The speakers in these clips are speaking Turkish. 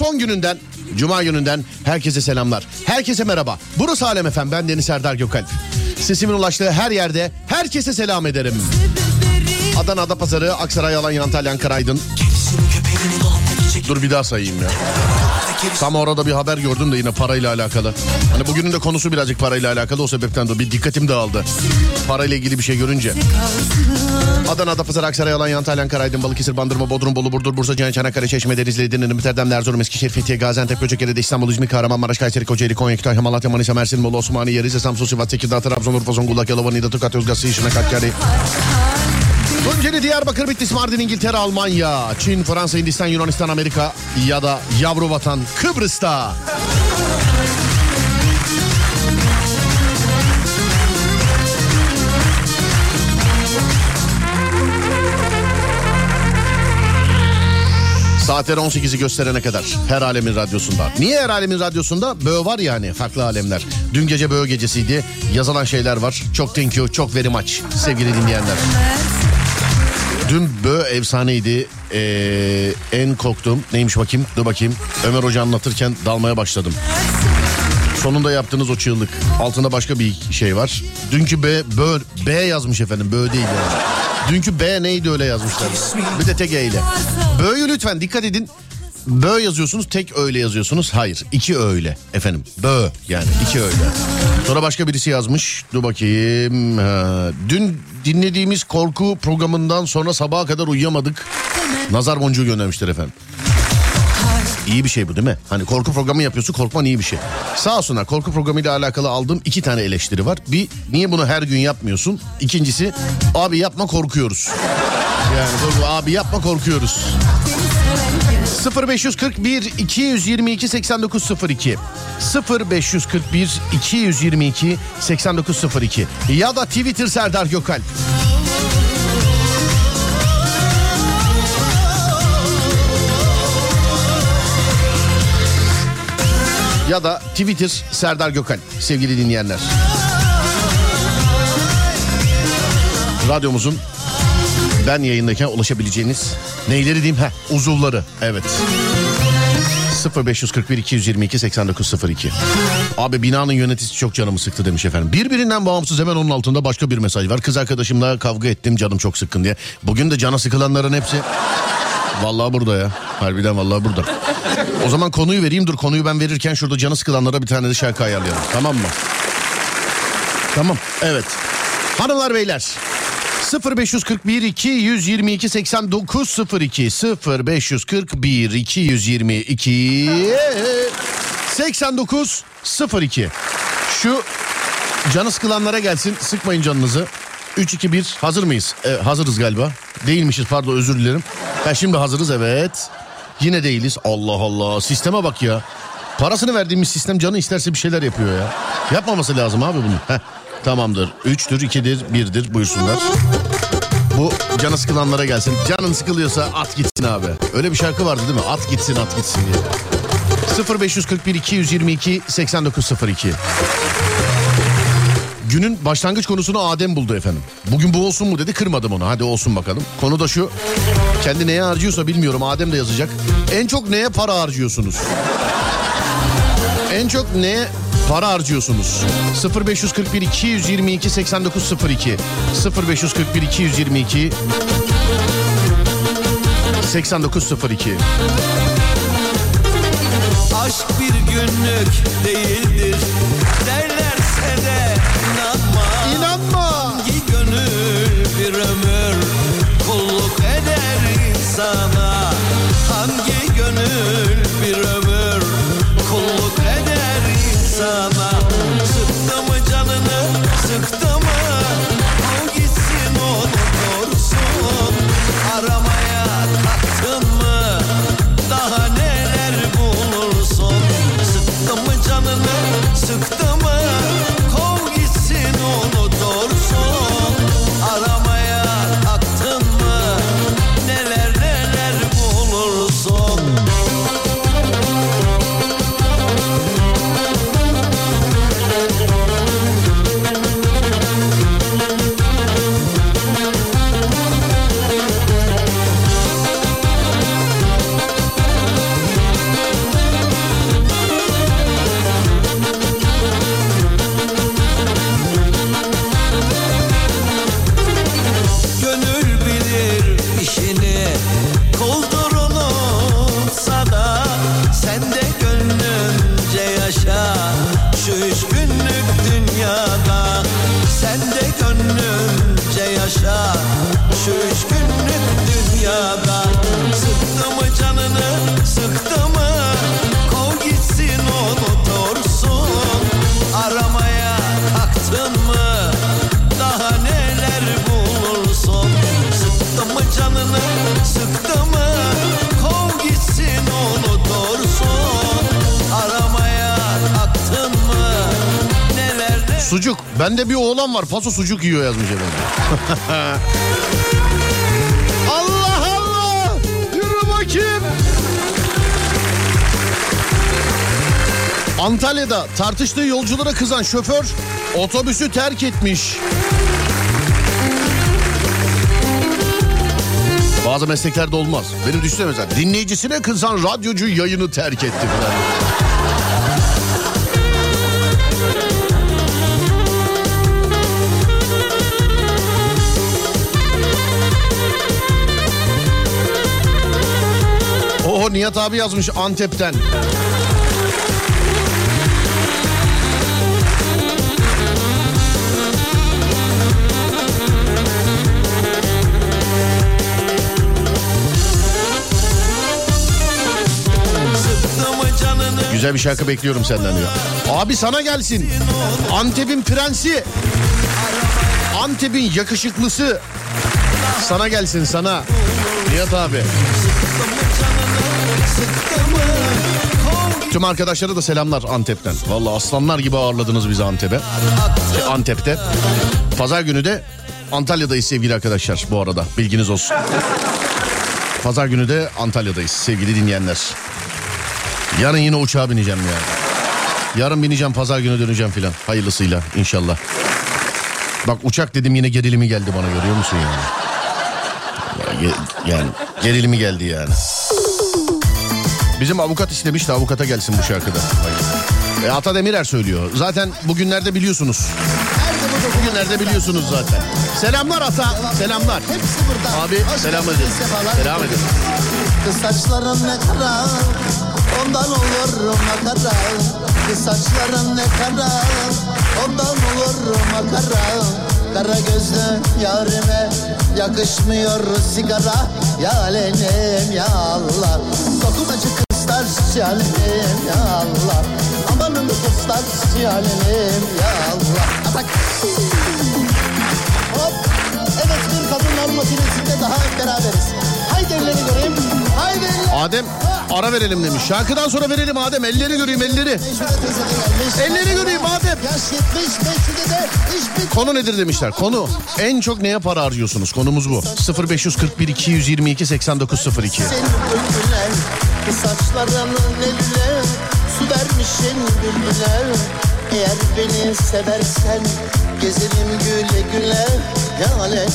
Son gününden Cuma gününden herkese selamlar. Herkese merhaba. Burası Alem Efem ben Deniz Serdar Gökalp. Sesimin ulaştığı her yerde herkese selam ederim. Adana Adapazarı, Aksaray, Alanya, Antalya, Ankara, Aydın. Dur bir daha sayayım ya. Tam orada bir haber gördüm de yine parayla alakalı. Hani bugünün de konusu birazcık parayla alakalı o sebepten de bir dikkatim dağıldı. Parayla ilgili bir şey görünce. Adana, Adapazarı, Aksaray, Alanya, Antalya, Ankara, Aydın, Balıkesir, Bandırma, Bodrum, Bolu, Burdur, Bursa, Cihang, Çanakkale, Çeşme, Denizli, Edirne, Müterdem, Erzurum, Eskişehir, Fethiye, Gaziantep, Kocaeli, İstanbul, İzmir, Kahramanmaraş, Kayseri, Kocaeli, Konya, Kütahya, Malatya, Manisa, Mersin, Bolu, Osmaniye, Rize, Samsun, Sivas, Tekirdağ, Trabzon, Urfa, Zonguldak, Yalova, Niğde, Tokat, Yozgat, Sıyışına, Kakkari. Tunceli, Diyarbakır, Bitlis, Mardin, İngiltere, Almanya, Çin, Fransa, Hindistan, Yunanistan, Amerika ya da yavru vatan Kıbrıs'ta. Saatler 18'i gösterene kadar her alemin radyosunda. Niye her alemin radyosunda? Böğ var yani farklı alemler. Dün gece böğ gecesiydi. Yazılan şeyler var. Çok thank you, çok very much sevgili dinleyenler. Dün bö efsaneydi. Ee, en korktuğum neymiş bakayım dur bakayım. Ömer Hoca anlatırken dalmaya başladım. Sonunda yaptığınız o çığlık. Altında başka bir şey var. Dünkü B, bö, B yazmış efendim. Bö değil yani. Dünkü B neydi öyle yazmışlar. Bir de tek E ile. Bö'yü lütfen dikkat edin. Bö yazıyorsunuz tek öyle yazıyorsunuz. Hayır iki öyle efendim. Bö yani iki öyle. Sonra başka birisi yazmış. Dur bakayım. Ha, dün dinlediğimiz korku programından sonra sabaha kadar uyuyamadık. Nazar boncuğu göndermişler efendim. İyi bir şey bu değil mi? Hani korku programı yapıyorsun korkman iyi bir şey. Sağ olsunlar korku programıyla alakalı aldığım iki tane eleştiri var. Bir niye bunu her gün yapmıyorsun? İkincisi abi yapma korkuyoruz. Yani abi yapma korkuyoruz. 0541 222 8902 0541 222 8902 ya da Twitter Serdar Gökalp. Ya da Twitter Serdar Gökalp sevgili dinleyenler. Radyomuzun ben yayındayken ulaşabileceğiniz neyleri diyeyim? Heh, uzuvları evet. 0541 222 8902. Abi binanın yöneticisi çok canımı sıktı demiş efendim. Birbirinden bağımsız hemen onun altında başka bir mesaj var. Kız arkadaşımla kavga ettim canım çok sıkkın diye. Bugün de cana sıkılanların hepsi Vallahi burada ya. Harbiden vallahi burada. O zaman konuyu vereyim dur konuyu ben verirken şurada canı sıkılanlara bir tane de şarkı ayarlayalım. Tamam mı? Tamam evet. Hanımlar beyler 0541 222 8902 0541 222 8902 Şu canı sıkılanlara gelsin sıkmayın canınızı. 3 2 1 hazır mıyız? E, hazırız galiba. Değilmişiz pardon özür dilerim. Ha, şimdi hazırız evet. Yine değiliz. Allah Allah sisteme bak ya. Parasını verdiğimiz sistem canı isterse bir şeyler yapıyor ya. Yapmaması lazım abi bunu. Heh, tamamdır. 3'tür 2'dir 1'dir buyursunlar. Bu canı sıkılanlara gelsin. Canın sıkılıyorsa at gitsin abi. Öyle bir şarkı vardı değil mi? At gitsin at gitsin diye. 0541 222 8902 Günün başlangıç konusunu Adem buldu efendim. Bugün bu olsun mu dedi kırmadım onu. Hadi olsun bakalım. Konu da şu. Kendi neye harcıyorsa bilmiyorum Adem de yazacak. En çok neye para harcıyorsunuz? En çok neye para harcıyorsunuz? 0541 222 8902 0541 222 8902 Aşk bir günlük değildir. Derlerse de Bende bir oğlan var. Paso sucuk yiyor yazmış efendim. Allah Allah. Yürü bakayım. Antalya'da tartıştığı yolculara kızan şoför otobüsü terk etmiş. Bazı mesleklerde olmaz. Benim düşünsene mesela dinleyicisine kızan radyocu yayını terk etti falan. Oho Nihat abi yazmış Antep'ten. Güzel bir şarkı bekliyorum senden diyor. Abi sana gelsin. Antep'in prensi. Antep'in yakışıklısı. Sana gelsin sana. Nihat abi. Tüm arkadaşlara da selamlar Antep'ten. Vallahi aslanlar gibi ağırladınız bizi Antep'e. Antep'te. Pazar günü de Antalya'dayız sevgili arkadaşlar bu arada. Bilginiz olsun. Pazar günü de Antalya'dayız sevgili dinleyenler. Yarın yine uçağa bineceğim ya. Yarın bineceğim pazar günü döneceğim filan. Hayırlısıyla inşallah. Bak uçak dedim yine gerilimi geldi bana görüyor musun yani? Yani gerilimi geldi yani. Bizim avukat istemiş de avukata gelsin bu şarkıda. E, Ata Demirer söylüyor. Zaten bugünlerde biliyorsunuz. Bugünlerde biliyorsunuz zaten. Selamlar Ata. Selamlar. Hepsi burada. Abi selam edin. Selam edin. Kız saçların ne kara Ondan olur makara Kız saçların ne kara Ondan olur makara Kara gözlü yarime Yakışmıyor sigara Ya lelim ya Allah Dokunacı kızlar şalim ya Allah Amanın kızlar şalim ya Allah Atak Hop. Evet bir kadınlar makinesinde daha beraberiz. Haydi elleri göreyim. Haydi elleri. Adem ara verelim demiş. Şarkıdan sonra verelim Adem. Elleri göreyim elleri. Elleri göreyim Adem. Yaş 75 Meşhur'da de iş bit. Konu nedir demişler. Konu en çok neye para harcıyorsunuz? Konumuz bu. 0541 222 8902. Bu saçlarının eline su vermişsin bülbüler. Eğer beni seversen gezelim güle güle. Ya alem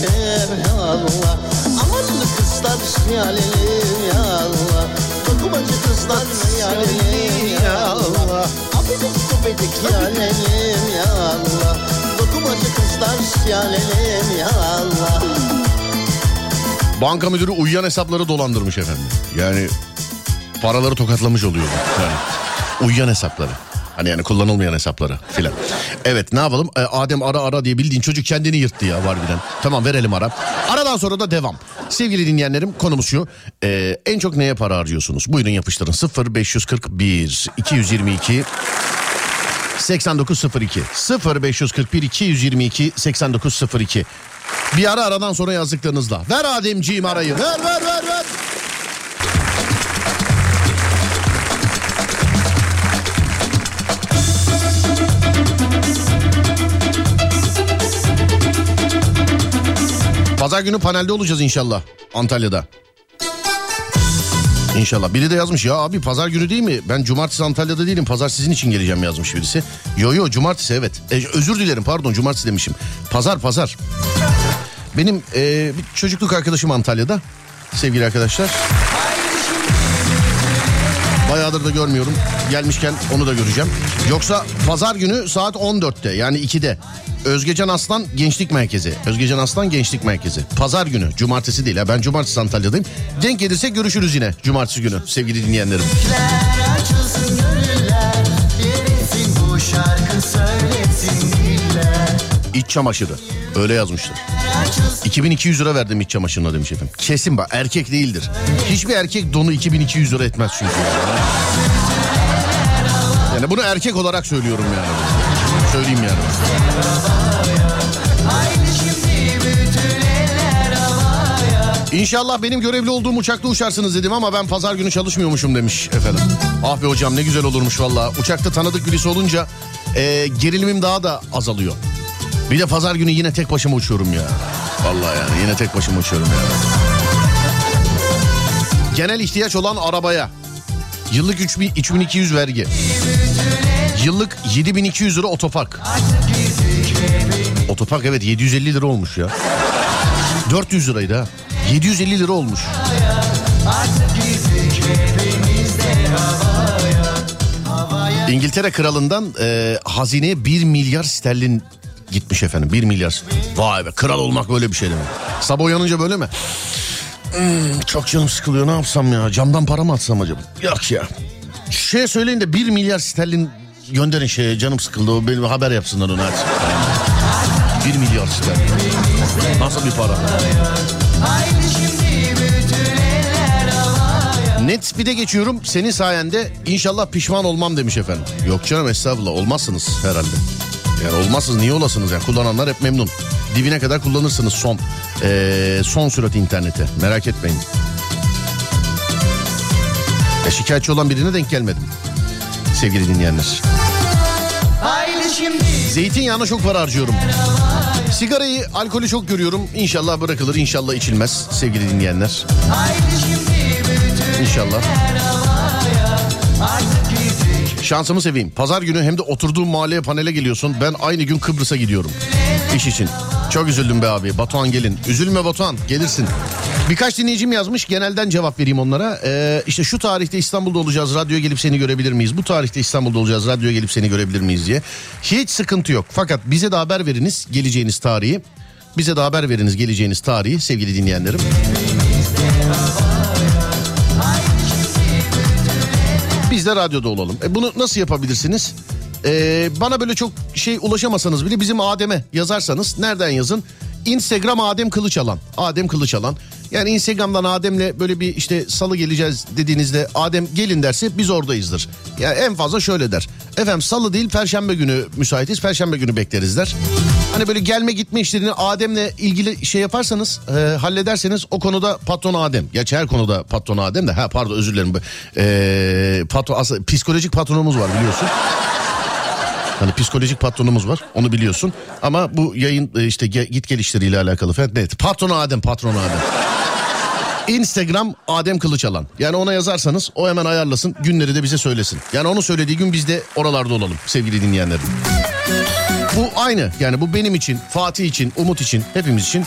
ya Allah. Amanlı kızlar ya alem ya Allah. Dokumacı kızlar ya alem ya Allah. Abidik gubidik ya alem ya Allah. Dokumacı kızlar ya alem ya Allah. Banka müdürü uyuyan hesapları dolandırmış efendim. Yani paraları tokatlamış oluyor. Yani uyuyan hesapları. Hani yani kullanılmayan hesapları filan. Evet ne yapalım? Ee, Adem ara ara diye bildiğin çocuk kendini yırttı ya harbiden. Tamam verelim ara. Aradan sonra da devam. Sevgili dinleyenlerim konumuz şu. Ee, en çok neye para harcıyorsunuz? Buyurun yapıştırın. 0541 222 8902 0541 222 8902 Bir ara aradan sonra yazdıklarınızla. Ver Ademciğim arayı. Ver ver ver ver. Pazar günü panelde olacağız inşallah Antalya'da. İnşallah. Biri de yazmış ya abi pazar günü değil mi? Ben cumartesi Antalya'da değilim. Pazar sizin için geleceğim yazmış birisi. Yo yo cumartesi evet. E, özür dilerim pardon cumartesi demişim. Pazar pazar. Benim e, bir çocukluk arkadaşım Antalya'da. Sevgili arkadaşlar. Bayağıdır da görmüyorum. Gelmişken onu da göreceğim. Yoksa pazar günü saat 14'te yani 2'de. Özgecan Aslan Gençlik Merkezi. Özgecan Aslan Gençlik Merkezi. Pazar günü. Cumartesi değil. Ha. Ben cumartesi Antalya'dayım. Denk gelirse görüşürüz yine cumartesi günü sevgili dinleyenlerim. Açılsın gönüller, bu şarkı çamaşırı. Öyle yazmışlar. 2200 lira verdim iç çamaşırına demiş efendim. Kesin bak erkek değildir. Hiçbir erkek donu 2200 lira etmez çünkü. Yani bunu erkek olarak söylüyorum yani. Söyleyeyim yani. İnşallah benim görevli olduğum uçakta uçarsınız dedim ama ben pazar günü çalışmıyormuşum demiş efendim. Ah be hocam ne güzel olurmuş valla. Uçakta tanıdık birisi olunca e, gerilimim daha da azalıyor. Bir de pazar günü yine tek başıma uçuyorum ya. Vallahi yani yine tek başıma uçuyorum ya. Genel ihtiyaç olan arabaya yıllık 3000 3200 vergi. Yıllık 7200 lira otopark. Otopark evet 750 lira olmuş ya. 400 liraydı ha. 750 lira olmuş. İngiltere kralından e, hazineye 1 milyar sterlin gitmiş efendim 1 milyar. Vay be kral olmak böyle bir şey demek. Sabah uyanınca böyle mi? Hmm, çok canım sıkılıyor ne yapsam ya camdan para mı atsam acaba? Yok ya. Şey söyleyin de 1 milyar sterlin gönderin şeye canım sıkıldı o benim haber yapsınlar hadi. 1 milyar sterlin. Nasıl bir para? Net speed'e geçiyorum senin sayende inşallah pişman olmam demiş efendim. Yok canım estağfurullah olmazsınız herhalde. Yani olmazsınız niye olasınız yani kullananlar hep memnun. Dibine kadar kullanırsınız son ee, son sürat internete merak etmeyin. Ya şikayetçi olan birine denk gelmedim sevgili dinleyenler. Zeytinyağına çok para harcıyorum. Sigarayı, alkolü çok görüyorum. İnşallah bırakılır, inşallah içilmez sevgili dinleyenler. İnşallah. Şansımı seveyim. Pazar günü hem de oturduğum mahalleye panele geliyorsun. Ben aynı gün Kıbrıs'a gidiyorum. İş için. Çok üzüldüm be abi. Batuhan gelin. Üzülme Batuhan gelirsin. Birkaç dinleyicim yazmış. Genelden cevap vereyim onlara. Ee, işte şu tarihte İstanbul'da olacağız. Radyoya gelip seni görebilir miyiz? Bu tarihte İstanbul'da olacağız. Radyoya gelip seni görebilir miyiz diye. Hiç sıkıntı yok. Fakat bize de haber veriniz geleceğiniz tarihi. Bize de haber veriniz geleceğiniz tarihi sevgili dinleyenlerim. Biz de radyoda olalım. E bunu nasıl yapabilirsiniz? Ee, bana böyle çok şey ulaşamasanız bile bizim Adem'e yazarsanız nereden yazın? Instagram Adem Kılıçalan. Adem Kılıçalan. Yani Instagram'dan Adem'le böyle bir işte salı geleceğiz dediğinizde Adem gelin derse biz oradayızdır. Yani en fazla şöyle der. Efendim salı değil perşembe günü müsaitiz. Perşembe günü bekleriz der. Hani böyle gelme gitme işlerini Adem'le ilgili şey yaparsanız e, hallederseniz o konuda patron Adem. Gerçi her konuda patron Adem de. Ha pardon özür dilerim. E, patron, aslında, psikolojik patronumuz var biliyorsun. Hani psikolojik patronumuz var onu biliyorsun. Ama bu yayın e, işte git gel işleriyle alakalı falan. Evet patron Adem patron Adem. Instagram Adem Kılıçalan. Yani ona yazarsanız o hemen ayarlasın günleri de bize söylesin. Yani onu söylediği gün biz de oralarda olalım sevgili dinleyenlerim. Bu aynı yani bu benim için, Fatih için, Umut için, hepimiz için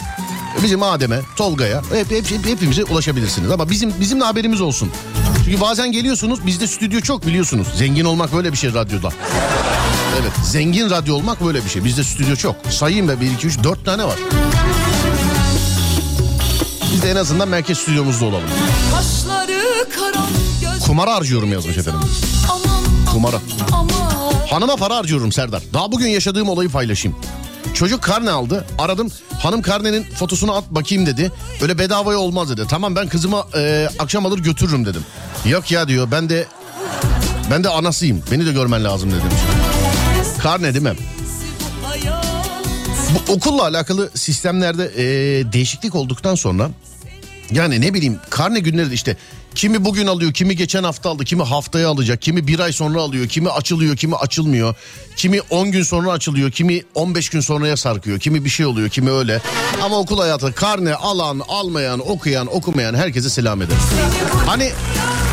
bizim Adem'e, Tolga'ya hep, hep, hepimize ulaşabilirsiniz. Ama bizim bizimle haberimiz olsun. Çünkü bazen geliyorsunuz bizde stüdyo çok biliyorsunuz. Zengin olmak böyle bir şey radyoda. Evet zengin radyo olmak böyle bir şey. Bizde stüdyo çok. Sayayım be 1, 2, 3, 4 tane var. Biz de en azından merkez stüdyomuzda olalım. Kumara harcıyorum yazmış efendim. Kumara. Hanıma para harcıyorum Serdar. Daha bugün yaşadığım olayı paylaşayım. Çocuk karne aldı. Aradım. Hanım karnenin fotosunu at bakayım dedi. Öyle bedavaya olmaz dedi. Tamam ben kızıma e, akşam alır götürürüm dedim. Yok ya diyor ben de ben de anasıyım. Beni de görmen lazım dedim. Karne değil mi? Bu okulla alakalı sistemlerde e, değişiklik olduktan sonra yani ne bileyim karne günleri de işte kimi bugün alıyor, kimi geçen hafta aldı, kimi haftaya alacak, kimi bir ay sonra alıyor, kimi açılıyor, kimi açılmıyor. Kimi 10 gün sonra açılıyor, kimi 15 gün sonraya sarkıyor, kimi bir şey oluyor, kimi öyle. Ama okul hayatı karne alan, almayan, okuyan, okumayan herkese selam eder. Hani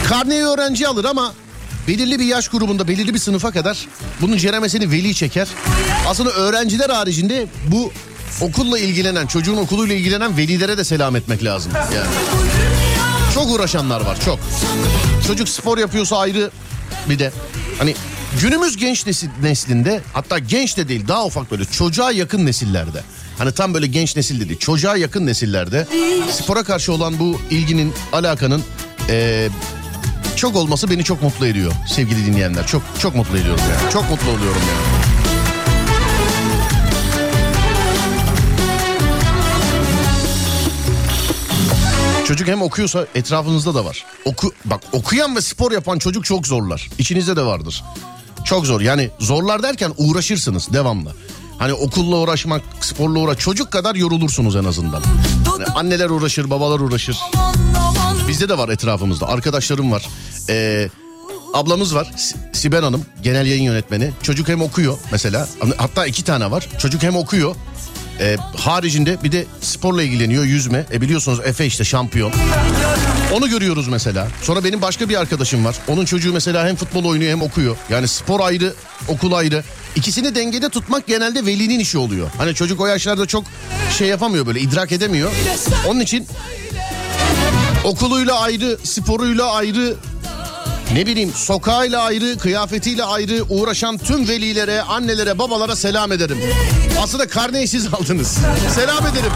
karneyi öğrenci alır ama belirli bir yaş grubunda belirli bir sınıfa kadar bunun ceremesini veli çeker. Aslında öğrenciler haricinde bu okulla ilgilenen çocuğun okuluyla ilgilenen velilere de selam etmek lazım. Yani. Çok uğraşanlar var çok. Çocuk spor yapıyorsa ayrı bir de hani günümüz genç neslinde hatta genç de değil daha ufak böyle çocuğa yakın nesillerde. Hani tam böyle genç nesil dedi çocuğa yakın nesillerde spora karşı olan bu ilginin alakanın e, çok olması beni çok mutlu ediyor sevgili dinleyenler. Çok çok mutlu ediyorum yani. Çok mutlu oluyorum yani. Çocuk hem okuyorsa etrafınızda da var. Oku, bak okuyan ve spor yapan çocuk çok zorlar. İçinizde de vardır. Çok zor yani zorlar derken uğraşırsınız devamlı. Hani okulla uğraşmak, sporla uğraş çocuk kadar yorulursunuz en azından. Yani anneler uğraşır, babalar uğraşır. Bizde de var etrafımızda. Arkadaşlarım var. Ee, ablamız var Si- Sibel Hanım genel yayın yönetmeni. Çocuk hem okuyor mesela hatta iki tane var. Çocuk hem okuyor e, haricinde bir de sporla ilgileniyor yüzme. E biliyorsunuz Efe işte şampiyon. Onu görüyoruz mesela. Sonra benim başka bir arkadaşım var. Onun çocuğu mesela hem futbol oynuyor hem okuyor. Yani spor ayrı, okul ayrı. İkisini dengede tutmak genelde velinin işi oluyor. Hani çocuk o yaşlarda çok şey yapamıyor böyle idrak edemiyor. Onun için okuluyla ayrı, sporuyla ayrı, ne bileyim sokağıyla ayrı, kıyafetiyle ayrı uğraşan tüm velilere, annelere, babalara selam ederim. Aslında karneyi siz aldınız. Selam ederim.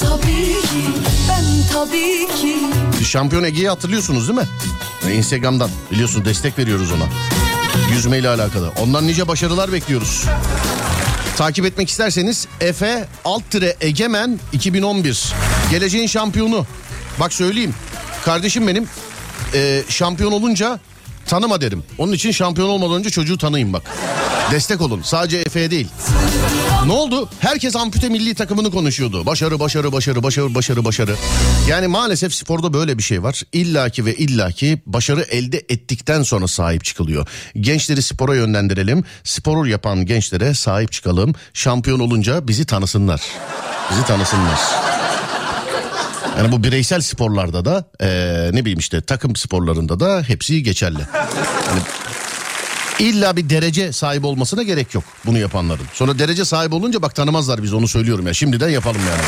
Tabii ki, ben tabii ki Şampiyon Ege'yi hatırlıyorsunuz değil mi? Ee, Instagram'dan biliyorsun destek veriyoruz ona. Yüzmeyle alakalı. Ondan nice başarılar bekliyoruz. Takip etmek isterseniz Efe alt tire Egemen 2011. Geleceğin şampiyonu. Bak söyleyeyim. Kardeşim benim e, şampiyon olunca tanıma derim. Onun için şampiyon olmadan önce çocuğu tanıyın bak. Destek olun. Sadece Efe'ye değil. Ne oldu? Herkes ampute milli takımını konuşuyordu. Başarı, başarı, başarı, başarı, başarı, başarı. Yani maalesef sporda böyle bir şey var. İllaki ve illaki başarı elde ettikten sonra sahip çıkılıyor. Gençleri spora yönlendirelim. Sporu yapan gençlere sahip çıkalım. Şampiyon olunca bizi tanısınlar. Bizi tanısınlar. Yani bu bireysel sporlarda da eee, ne bileyim işte takım sporlarında da hepsi geçerli. Yani İlla bir derece sahibi olmasına gerek yok bunu yapanların. Sonra derece sahibi olunca bak tanımazlar biz onu söylüyorum ya. Şimdiden yapalım yani.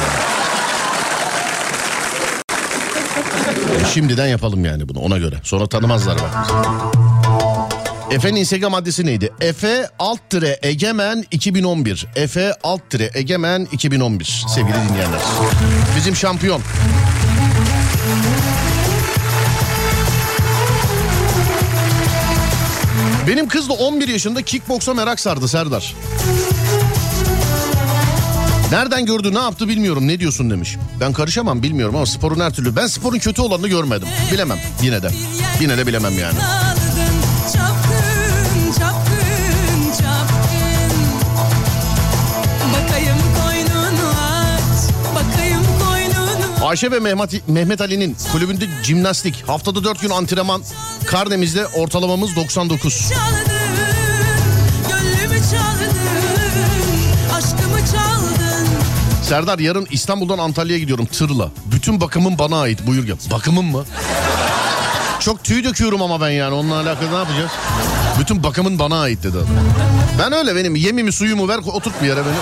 Şimdiden yapalım yani bunu ona göre. Sonra tanımazlar bak. Efe'nin Instagram adresi neydi? Efe alt tire egemen 2011. Efe alt tire egemen 2011 sevgili dinleyenler. Bizim şampiyon. Benim kız da 11 yaşında kickboksa merak sardı Serdar. Nereden gördü ne yaptı bilmiyorum ne diyorsun demiş. Ben karışamam bilmiyorum ama sporun her türlü. Ben sporun kötü olanını görmedim. Bilemem yine de. Yine de bilemem yani. Ayşe ve Mehmet, Mehmet Ali'nin kulübünde jimnastik. Haftada 4 gün antrenman. Karnemizde ortalamamız 99. Çaldın, gönlümü çaldın, aşkımı çaldın Serdar yarın İstanbul'dan Antalya'ya gidiyorum tırla. Bütün bakımım bana ait buyur gel. Bakımım mı? Çok tüy döküyorum ama ben yani onunla alakalı ne yapacağız? Bütün bakımın bana ait dedi. adam. Ben öyle benim yemimi suyumu ver oturt bir yere beni.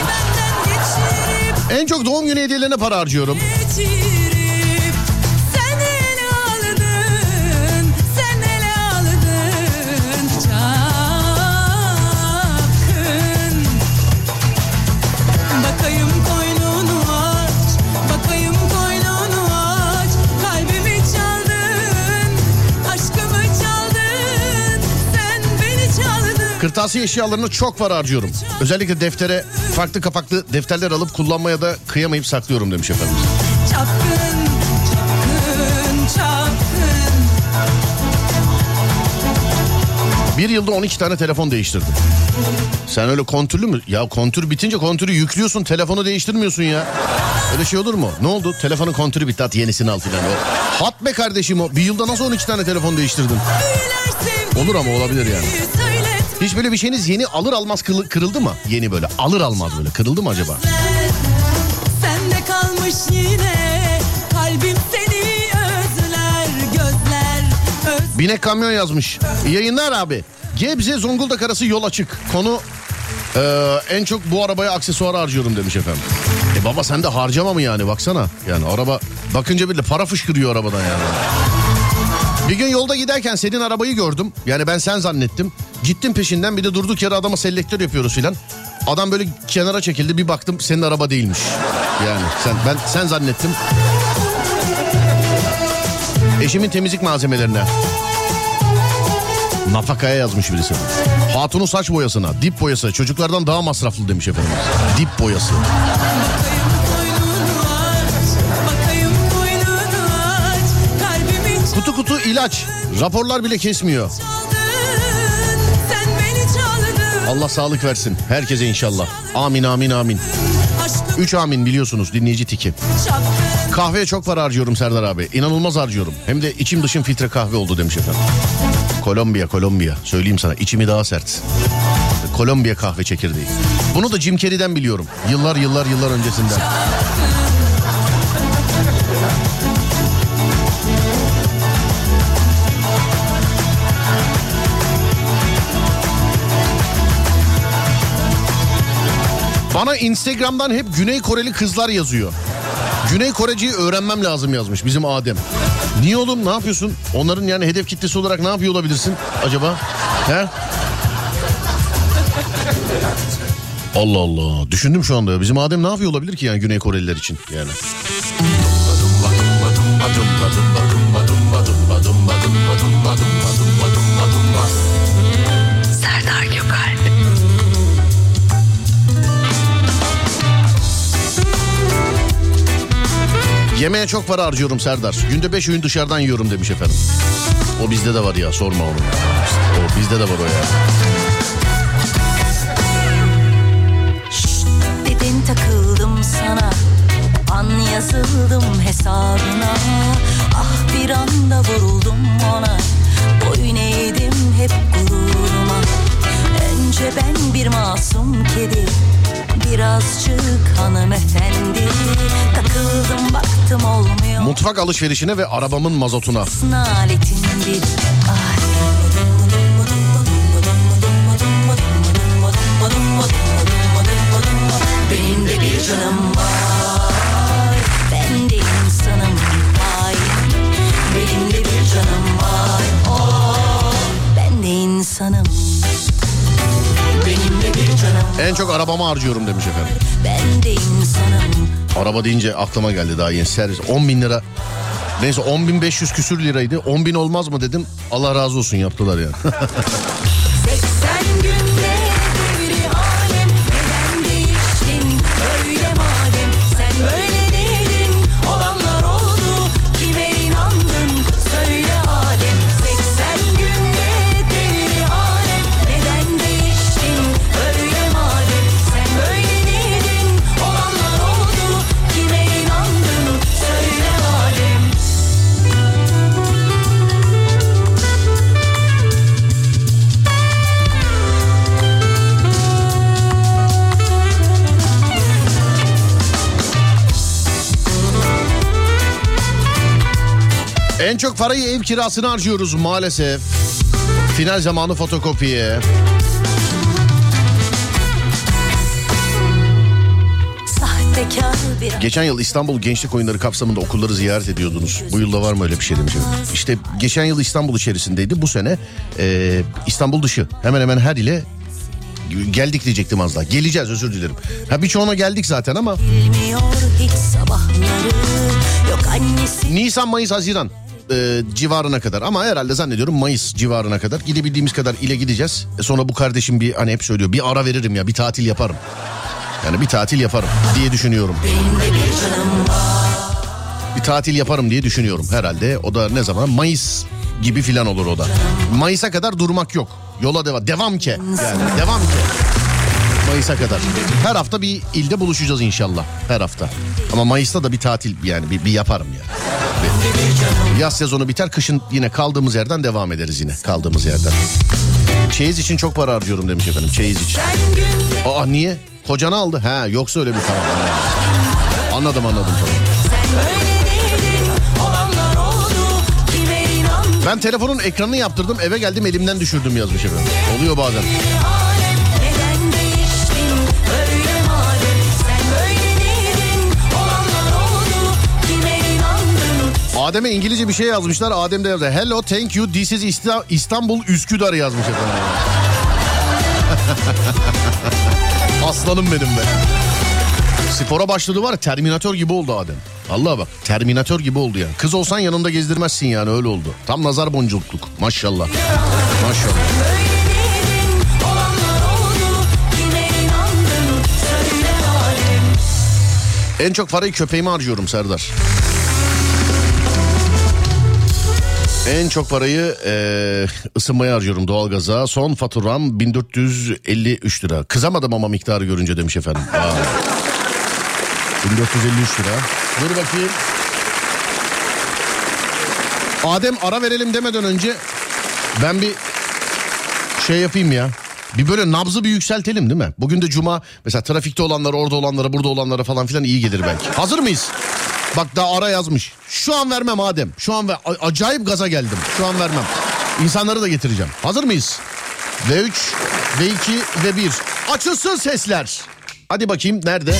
En çok doğum günü hediyelerine para harcıyorum. Kırtasiye eşyalarına çok para harcıyorum. Özellikle deftere farklı kapaklı defterler alıp kullanmaya da kıyamayıp saklıyorum demiş efendim. Çapkın, çapkın, çapkın Bir yılda 12 tane telefon değiştirdim. Sen öyle kontürlü mü? Ya kontür bitince kontürü yüklüyorsun telefonu değiştirmiyorsun ya. Öyle şey olur mu? Ne oldu? Telefonun kontürü bitti at yenisini al filan. Hat be kardeşim o. Bir yılda nasıl 12 tane telefon değiştirdin? Olur ama olabilir yani. Böyle bir şeyiniz yeni alır almaz kırıldı mı? Yeni böyle alır almaz böyle kırıldı mı acaba? Sende kalmış yine Kalbim seni özler Gözler öz Binek kamyon yazmış. İyi yayınlar abi. Gebze Zonguldak arası yol açık. Konu eee, en çok bu arabaya aksesuar harcıyorum demiş efendim. E baba sen de harcama mı yani baksana. Yani araba bakınca bile para fışkırıyor arabadan yani. Bir gün yolda giderken senin arabayı gördüm. Yani ben sen zannettim. Gittim peşinden bir de durduk yere adama selektör yapıyoruz filan. Adam böyle kenara çekildi bir baktım senin araba değilmiş. Yani sen ben sen zannettim. Eşimin temizlik malzemelerine. Nafakaya yazmış birisi. Hatunun saç boyasına, dip boyası çocuklardan daha masraflı demiş efendim. Dip boyası. Kutu kutu ilaç. Raporlar bile kesmiyor. Allah sağlık versin. Herkese inşallah. Amin amin amin. 3 amin biliyorsunuz dinleyici tiki. Kahveye çok para harcıyorum Serdar abi. İnanılmaz harcıyorum. Hem de içim dışım filtre kahve oldu demiş efendim. Kolombiya, Kolombiya. Söyleyeyim sana içimi daha sert. Kolombiya kahve çekirdeği. Bunu da Jim Carrey'den biliyorum. Yıllar yıllar yıllar öncesinden. Bana Instagram'dan hep Güney Koreli kızlar yazıyor. Güney Koreciyi öğrenmem lazım yazmış bizim Adem. Niye oğlum ne yapıyorsun? Onların yani hedef kitlesi olarak ne yapıyor olabilirsin acaba? He? Allah Allah. Düşündüm şu anda. Bizim Adem ne yapıyor olabilir ki yani Güney Koreliler için yani? Yemeğe çok para harcıyorum Serdar. Günde 5 öğün dışarıdan yiyorum demiş efendim. O bizde de var ya sorma onu. O bizde de var o ya. Takıldım sana An yazıldım hesabına Ah bir anda vuruldum ona Boyun eğdim hep gururuma Önce ben bir masum kedi Birazcık hanımefendi. Takıldım baktım olmuyor. Mutfak alışverişine ve arabamın mazotuna. Naletin bir ay. Benim de bir canım var. Ben de insanım. Hain Benim de bir canım var. Oh, Ben de insanım En çok arabama harcıyorum demiş efendim. Araba deyince aklıma geldi daha yeni servis. 10 bin lira. Neyse 10 bin 500 küsür liraydı. 10 bin olmaz mı dedim. Allah razı olsun yaptılar yani. en çok parayı ev kirasını harcıyoruz maalesef. Final zamanı fotokopiye. Geçen yıl İstanbul Gençlik Oyunları kapsamında okulları ziyaret ediyordunuz. Bu yılda var mı öyle bir şey demiş. İşte geçen yıl İstanbul içerisindeydi. Bu sene e, İstanbul dışı hemen hemen her ile geldik diyecektim az daha. Geleceğiz özür dilerim. Ha birçoğuna geldik zaten ama Nisan, Mayıs, Haziran e, civarına kadar ama herhalde zannediyorum Mayıs civarına kadar gidebildiğimiz kadar ile gideceğiz. E, sonra bu kardeşim bir hani hep söylüyor bir ara veririm ya bir tatil yaparım. Yani bir tatil yaparım diye düşünüyorum. Bir tatil yaparım diye düşünüyorum herhalde. O da ne zaman? Mayıs gibi filan olur o da. Mayıs'a kadar durmak yok. Yola devam. Devam ki. Yani devam ki. Mayıs'a kadar. Her hafta bir ilde buluşacağız inşallah. Her hafta. Ama Mayıs'ta da bir tatil yani bir, bir yaparım yani. Yaz sezonu biter kışın yine kaldığımız yerden devam ederiz yine kaldığımız yerden. Çeyiz için çok para harcıyorum demiş efendim çeyiz için. Aa niye? Kocanı aldı. Ha yoksa öyle bir tamam. Anladım anladım tamam. Ben telefonun ekranını yaptırdım eve geldim elimden düşürdüm yazmış efendim. Oluyor bazen. Adem'e İngilizce bir şey yazmışlar. Adem de yazdı. Hello thank you this is İsta- İstanbul Üsküdar yazmış efendim. Aslanım benim be. Spora başladı var Terminator gibi oldu Adem. Allah bak Terminator gibi oldu yani. Kız olsan yanında gezdirmezsin yani öyle oldu. Tam nazar boncukluk maşallah. Maşallah. En çok parayı köpeğime harcıyorum Serdar. En çok parayı e, ısınmaya harcıyorum doğalgaza. Son faturam 1453 lira. Kızamadım ama miktarı görünce demiş efendim. Aa. 1453 lira. Dur bakayım. Adem ara verelim demeden önce ben bir şey yapayım ya. Bir böyle nabzı bir yükseltelim değil mi? Bugün de cuma mesela trafikte olanlara orada olanlara burada olanlara falan filan iyi gelir belki. Hazır mıyız? Bak daha ara yazmış. Şu an vermem Adem. Şu an ver, acayip gaza geldim. Şu an vermem. İnsanları da getireceğim. Hazır mıyız? V3, V2 ve 1. Açılsın sesler. Hadi bakayım nerede?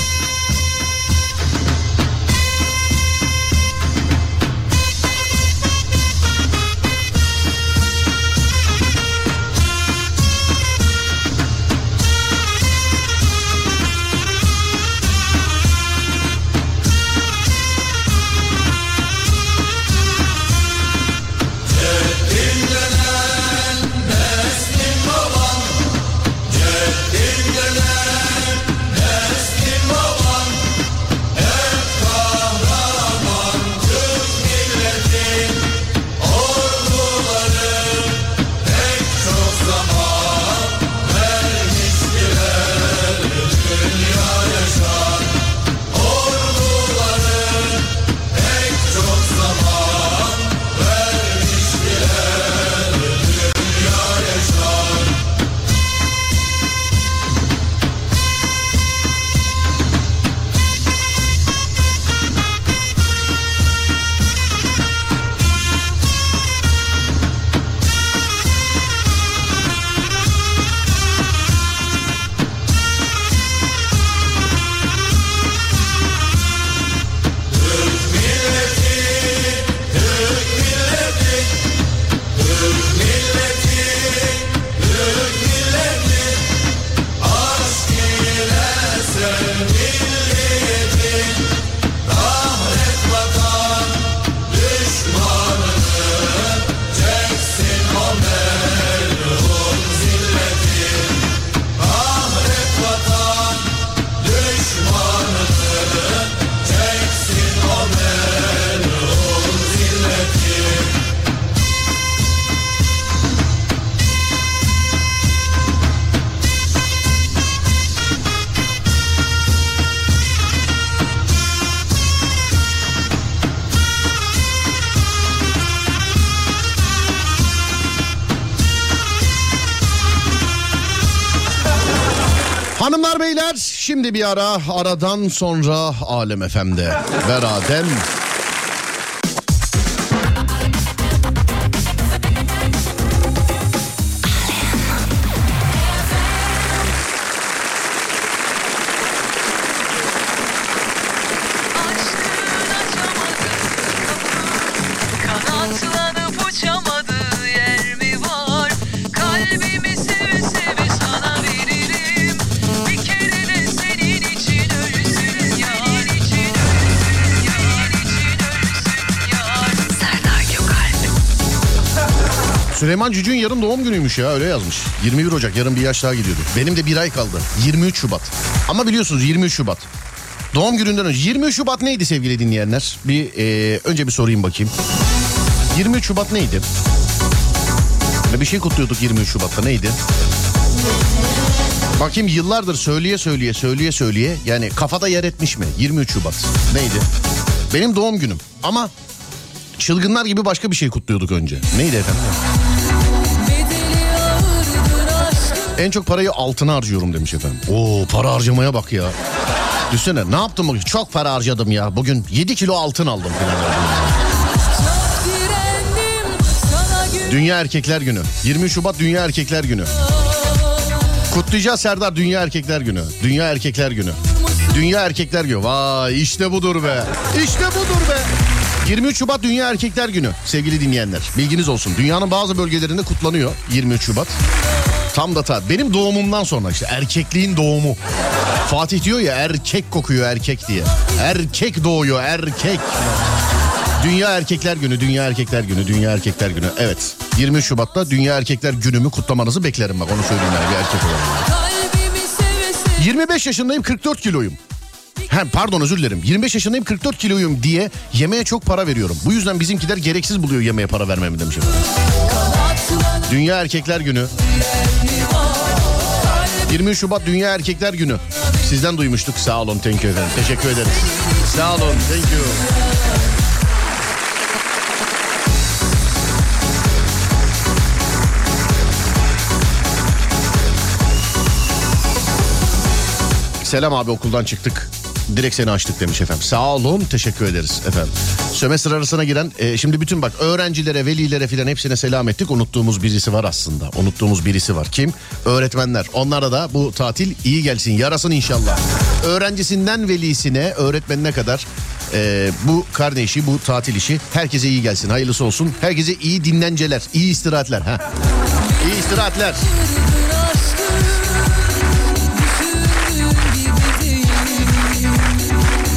Şimdi bir ara aradan sonra Alem FM'de. Ver Süleyman Cücük'ün yarın doğum günüymüş ya öyle yazmış. 21 Ocak yarın bir yaş daha gidiyordu. Benim de bir ay kaldı. 23 Şubat. Ama biliyorsunuz 23 Şubat. Doğum gününden önce 23 Şubat neydi sevgili dinleyenler? Bir e, önce bir sorayım bakayım. 23 Şubat neydi? Bir şey kutluyorduk 23 Şubat'ta neydi? Bakayım yıllardır söyleye söyleye söyleye söyleye yani kafada yer etmiş mi? 23 Şubat neydi? Benim doğum günüm ama çılgınlar gibi başka bir şey kutluyorduk önce. Neydi efendim? En çok parayı altına harcıyorum demiş efendim. Oo para harcamaya bak ya. Düşünsene ne yaptım bugün? Çok para harcadım ya. Bugün 7 kilo altın aldım falan. Dünya Erkekler Günü. 20 Şubat Dünya Erkekler Günü. Kutlayacağız Serdar Dünya Erkekler Günü. Dünya Erkekler Günü. Dünya Erkekler Günü. Vay işte budur be. İşte budur be. 23 Şubat Dünya Erkekler Günü sevgili dinleyenler. Bilginiz olsun. Dünyanın bazı bölgelerinde kutlanıyor 23 Şubat. Tam da ta benim doğumumdan sonra işte erkekliğin doğumu. Fatih diyor ya erkek kokuyor erkek diye. Erkek doğuyor erkek. Dünya Erkekler Günü, Dünya Erkekler Günü, Dünya Erkekler Günü. Evet. 23 Şubat'ta Dünya Erkekler Günü'mü kutlamanızı beklerim bak onu söyleyeyim yani bir erkek olarak. 25 yaşındayım 44 kiloyum. He, pardon özür dilerim. 25 yaşındayım 44 kiloyum diye yemeğe çok para veriyorum. Bu yüzden bizimkiler gereksiz buluyor yemeğe para vermemi demiş efendim. Dünya Erkekler Günü. 23 Şubat Dünya Erkekler Günü. Sizden duymuştuk. Sağ olun. Thank you efendim. Teşekkür ederiz. Sağ olun. Thank you. Selam abi okuldan çıktık. Direkt seni açtık demiş efendim. Sağ olun teşekkür ederiz efendim. Sömestr arasına giren e, şimdi bütün bak öğrencilere velilere filan hepsine selam ettik. Unuttuğumuz birisi var aslında. Unuttuğumuz birisi var. Kim? Öğretmenler. Onlara da bu tatil iyi gelsin yarasın inşallah. Öğrencisinden velisine öğretmenine kadar e, bu karne işi bu tatil işi herkese iyi gelsin hayırlısı olsun. Herkese iyi dinlenceler iyi istirahatler. Ha. İyi istirahatler.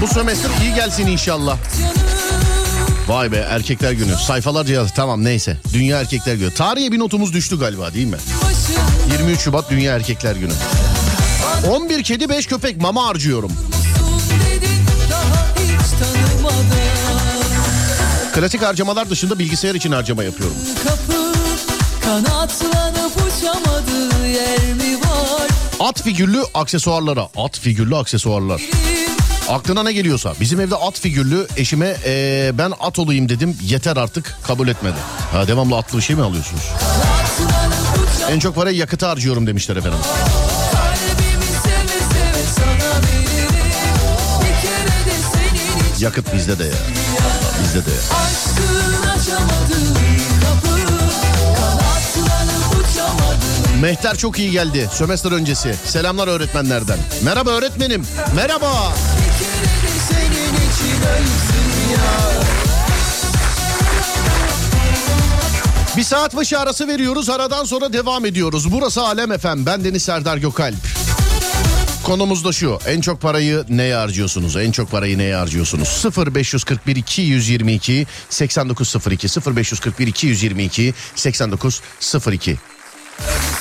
Bu sömestr iyi gelsin inşallah. Vay be erkekler günü. Sayfalarca yaz. Tamam neyse. Dünya erkekler günü. Tarihe bir notumuz düştü galiba değil mi? 23 Şubat Dünya Erkekler Günü. 11 kedi 5 köpek mama harcıyorum. Klasik harcamalar dışında bilgisayar için harcama yapıyorum. At figürlü aksesuarlara. At figürlü aksesuarlar. Aklına ne geliyorsa. Bizim evde at figürlü eşime eee, ben at olayım dedim. Yeter artık kabul etmedi. Ha, devamlı atlı bir şey mi alıyorsunuz? En çok parayı yakıta harcıyorum demişler efendim. Yakıt bizde de ya. Bizde de ya. Mehter çok iyi geldi. Sömestr öncesi. Selamlar öğretmenlerden. Merhaba öğretmenim. Merhaba. Bir saat başı arası veriyoruz. Aradan sonra devam ediyoruz. Burası Alem FM. Ben Deniz Serdar Gökalp. Konumuz da şu. En çok parayı neye harcıyorsunuz? En çok parayı neye harcıyorsunuz? 0541 222 8902 0541 222 8902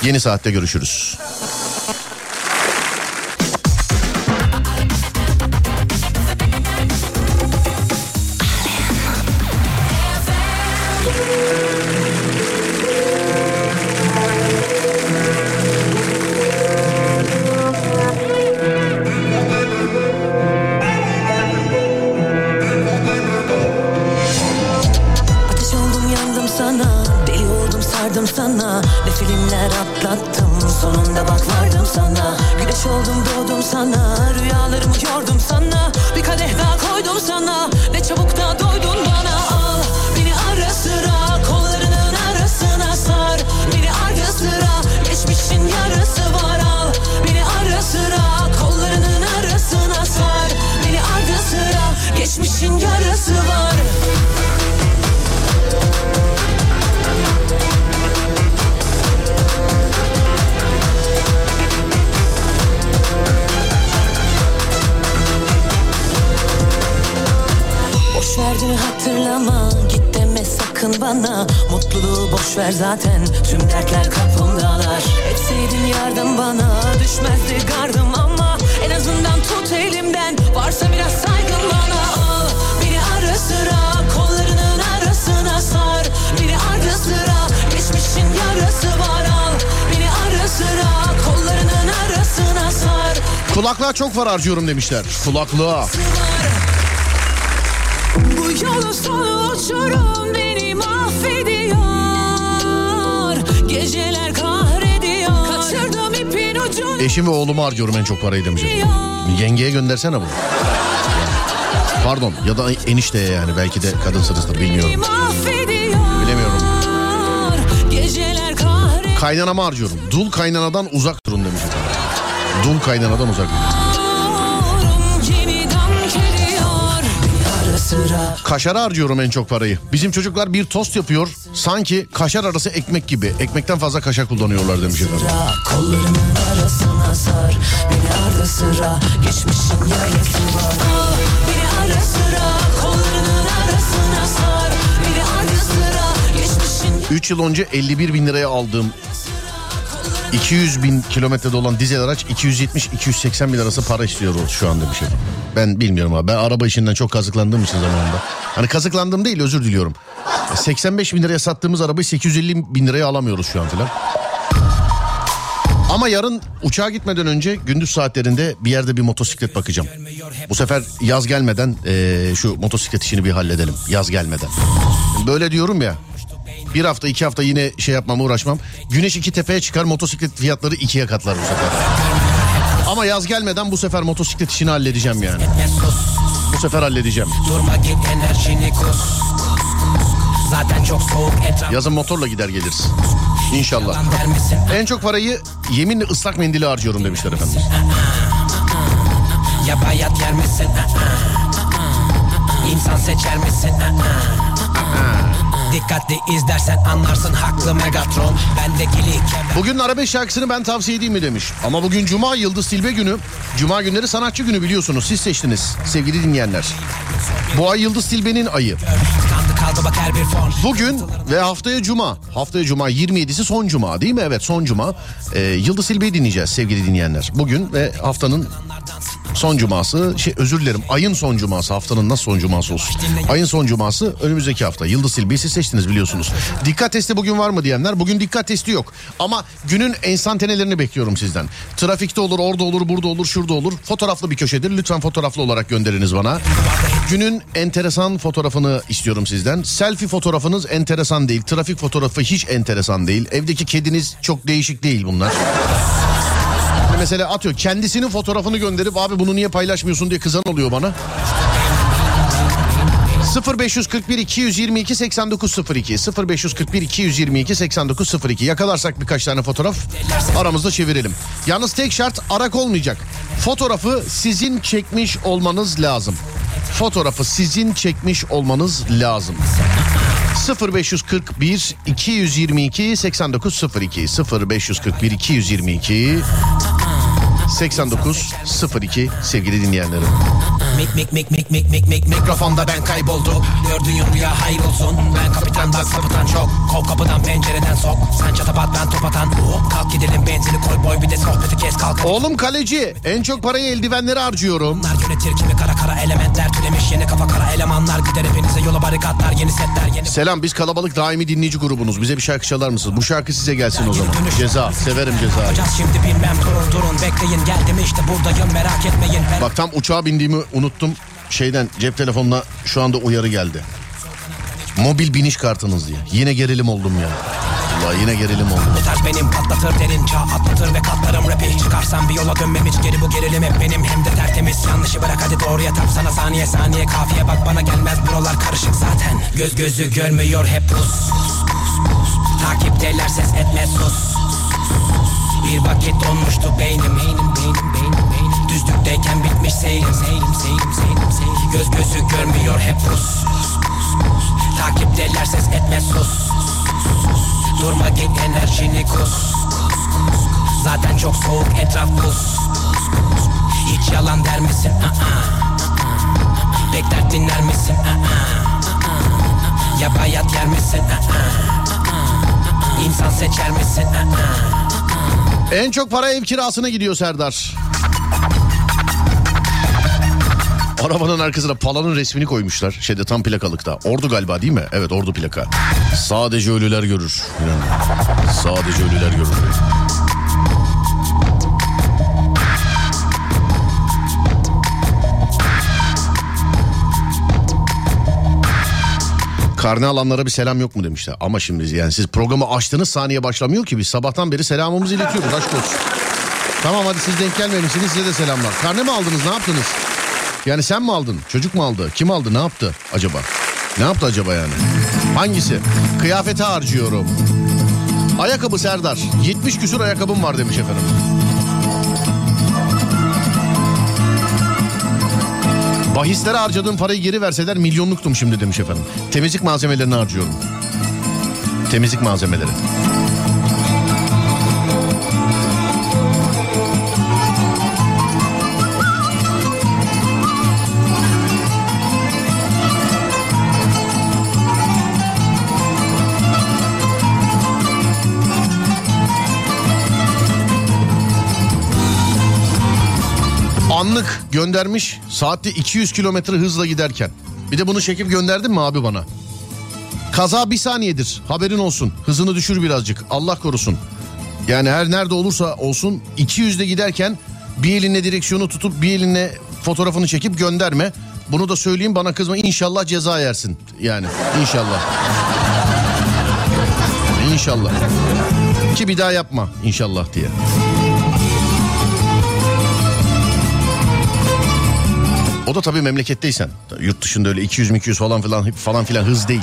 Yeni saatte görüşürüz. Çok var harcıyorum demişler. Kulaklığa. Bu yolun sonu uçurum beni mahvediyor Geceler kahrediyor Kaçırdım ipin ucunu Eşim ve oğlumu harcıyorum en çok parayı demiş. efendim. Yengeye göndersene bunu. Pardon ya da enişteye yani belki de kadınsınızdır bilmiyorum. Bilemiyorum. Kaynanama harcıyorum. Dul kaynanadan uzak durun demiş. efendim. Dul kaynanadan uzak durun. Sıra Kaşara harcıyorum en çok parayı. Bizim çocuklar bir tost yapıyor. Sanki kaşar arası ekmek gibi. Ekmekten fazla kaşar kullanıyorlar demiş efendim. Kollarının arasına sar Beni ara sıra Geçmişin yarısı var Al Beni ara sıra Kollarının arasına sar Beni ara sıra Geçmişin 3 yıl önce 51 bin liraya aldığım 200 bin kilometrede olan dizel araç 270-280 bin arası para istiyor şu an demiş efendim. Ben bilmiyorum abi. Ben araba işinden çok kazıklandığım için zamanında. Hani kazıklandığım değil özür diliyorum. 85 bin liraya sattığımız arabayı 850 bin liraya alamıyoruz şu an filan. Ama yarın uçağa gitmeden önce gündüz saatlerinde bir yerde bir motosiklet bakacağım. Bu sefer yaz gelmeden eee, şu motosiklet işini bir halledelim. Yaz gelmeden. Böyle diyorum ya. Bir hafta iki hafta yine şey yapmam uğraşmam. Güneş iki tepeye çıkar motosiklet fiyatları ikiye katlar bu sefer. Ama yaz gelmeden bu sefer motosiklet işini halledeceğim yani. Bu sefer halledeceğim. Durma git enerjini kus Zaten çok soğuk etraf Yazın motorla gider geliriz. İnşallah. En çok parayı yeminle ıslak mendili harcıyorum demişler efendim. Ya bayat yer misin? İnsan seçer misin? Dikkatli izlersen anlarsın haklı Megatron Bendeki like Bugün arabesk şarkısını ben tavsiye edeyim mi demiş. Ama bugün Cuma Yıldız Tilbe günü. Cuma günleri sanatçı günü biliyorsunuz. Siz seçtiniz sevgili dinleyenler. Bu ay Yıldız Tilbe'nin ayı. Bugün ve haftaya Cuma. Haftaya Cuma 27'si son Cuma değil mi? Evet son Cuma. Ee, Yıldız Tilbe'yi dinleyeceğiz sevgili dinleyenler. Bugün ve haftanın son cuması şey özür dilerim ayın son cuması haftanın nasıl son cuması olsun. Ayın son cuması önümüzdeki hafta. Yıldız Tilbe'yi siz seçtiniz biliyorsunuz. Dikkat testi bugün var mı diyenler bugün dikkat testi yok. Ama günün enstantanelerini bekliyorum sizden. Trafikte olur orada olur burada olur şurada olur. Fotoğraflı bir köşedir lütfen fotoğraflı olarak gönderiniz bana. Günün enteresan fotoğrafını istiyorum sizden. Selfie fotoğrafınız enteresan değil. Trafik fotoğrafı hiç enteresan değil. Evdeki kediniz çok değişik değil bunlar. Mesela atıyor kendisinin fotoğrafını gönderip abi bunu niye paylaşmıyorsun diye kızan oluyor bana. 0541 222 8902 0541 222 8902 yakalarsak birkaç tane fotoğraf aramızda çevirelim. Yalnız tek şart arak olmayacak. Fotoğrafı sizin çekmiş olmanız lazım. Fotoğrafı sizin çekmiş olmanız lazım. 0541 222 8902 0541 222 8902 sevgili dinleyenlerim. Mik mik mik mik mik mik mik mikrofonda ben kayboldum Gördüğün rüya hayır olsun Ben kapitan bak sapıtan çok Kov kapıdan pencereden sok Sen çatapat ben top atan Kalk gidelim benzini koy boy bir de sohbeti kes kalk Oğlum kaleci en çok parayı eldivenleri harcıyorum. Bunlar yönetir kimi kara kara elementler Türemiş yeni kafa kara elemanlar Gider hepinize yola barikatlar Yeni setler yeni Selam biz kalabalık daimi dinleyici grubunuz. Bize bir şarkı çalar mısınız? Bu şarkı size gelsin o zaman. Ceza. Severim ceza. Şimdi bilmem durun durun Bekleyin geldim işte buradayım merak etmeyin Bak tam uçağa bindiğimi unuttum. Şeyden cep telefonuna şu anda uyarı geldi. Mobil biniş kartınız diye. Yine gerilim oldum ya. Vallahi yine gerilim oldum. Bu tarz benim patlatır derin çağ atlatır ve katlarım rapi Çıkarsam bir yola dönmem hiç geri bu gerilim hep benim hem de tertemiz Yanlışı bırak hadi doğruya tap sana saniye saniye kafiye bak bana gelmez buralar karışık zaten Göz gözü görmüyor hep pus Takipteler ses etme sus Bir vakit donmuştu beynim beynim beynim beynim beynim Düzlükteyken bitmiş seyrim seyrim seyrim seyrim seyrim Göz gözü görmüyor hep pus Takipteler ses etme sus Durma git enerjini kus Zaten çok soğuk etraf buz Hiç yalan der misin? Aa. Bekler dinler misin? Aa. Ya bayat yer misin? Aa. İnsan seçer misin? Aa. En çok para ev kirasına gidiyor Serdar. Arabanın arkasına palanın resmini koymuşlar. Şeyde tam plakalıkta. Ordu galiba değil mi? Evet ordu plaka. Sadece ölüler görür. Sadece ölüler görür. Karne alanlara bir selam yok mu demişler. Ama şimdi yani siz programı açtığınız saniye başlamıyor ki biz sabahtan beri selamımızı iletiyoruz aşk olsun. Tamam hadi siz denk gelmemişsiniz size de selamlar. Karne mi aldınız ne yaptınız? Yani sen mi aldın? Çocuk mu aldı? Kim aldı? Ne yaptı acaba? Ne yaptı acaba yani? Hangisi? Kıyafete harcıyorum. Ayakkabı Serdar. 70 küsur ayakkabım var demiş efendim. Bahislere harcadığım parayı geri verseler milyonluktum şimdi demiş efendim. Temizlik malzemelerini harcıyorum. Temizlik malzemeleri. Anlık göndermiş saatte 200 kilometre hızla giderken. Bir de bunu çekip gönderdin mi abi bana? Kaza bir saniyedir haberin olsun. Hızını düşür birazcık Allah korusun. Yani her nerede olursa olsun 200'de giderken bir elinle direksiyonu tutup bir elinle fotoğrafını çekip gönderme. Bunu da söyleyeyim bana kızma inşallah ceza yersin. Yani inşallah. İnşallah. Ki bir daha yapma inşallah diye. O da tabii memleketteysen. Yurt dışında öyle 200 200 falan filan falan filan hız değil.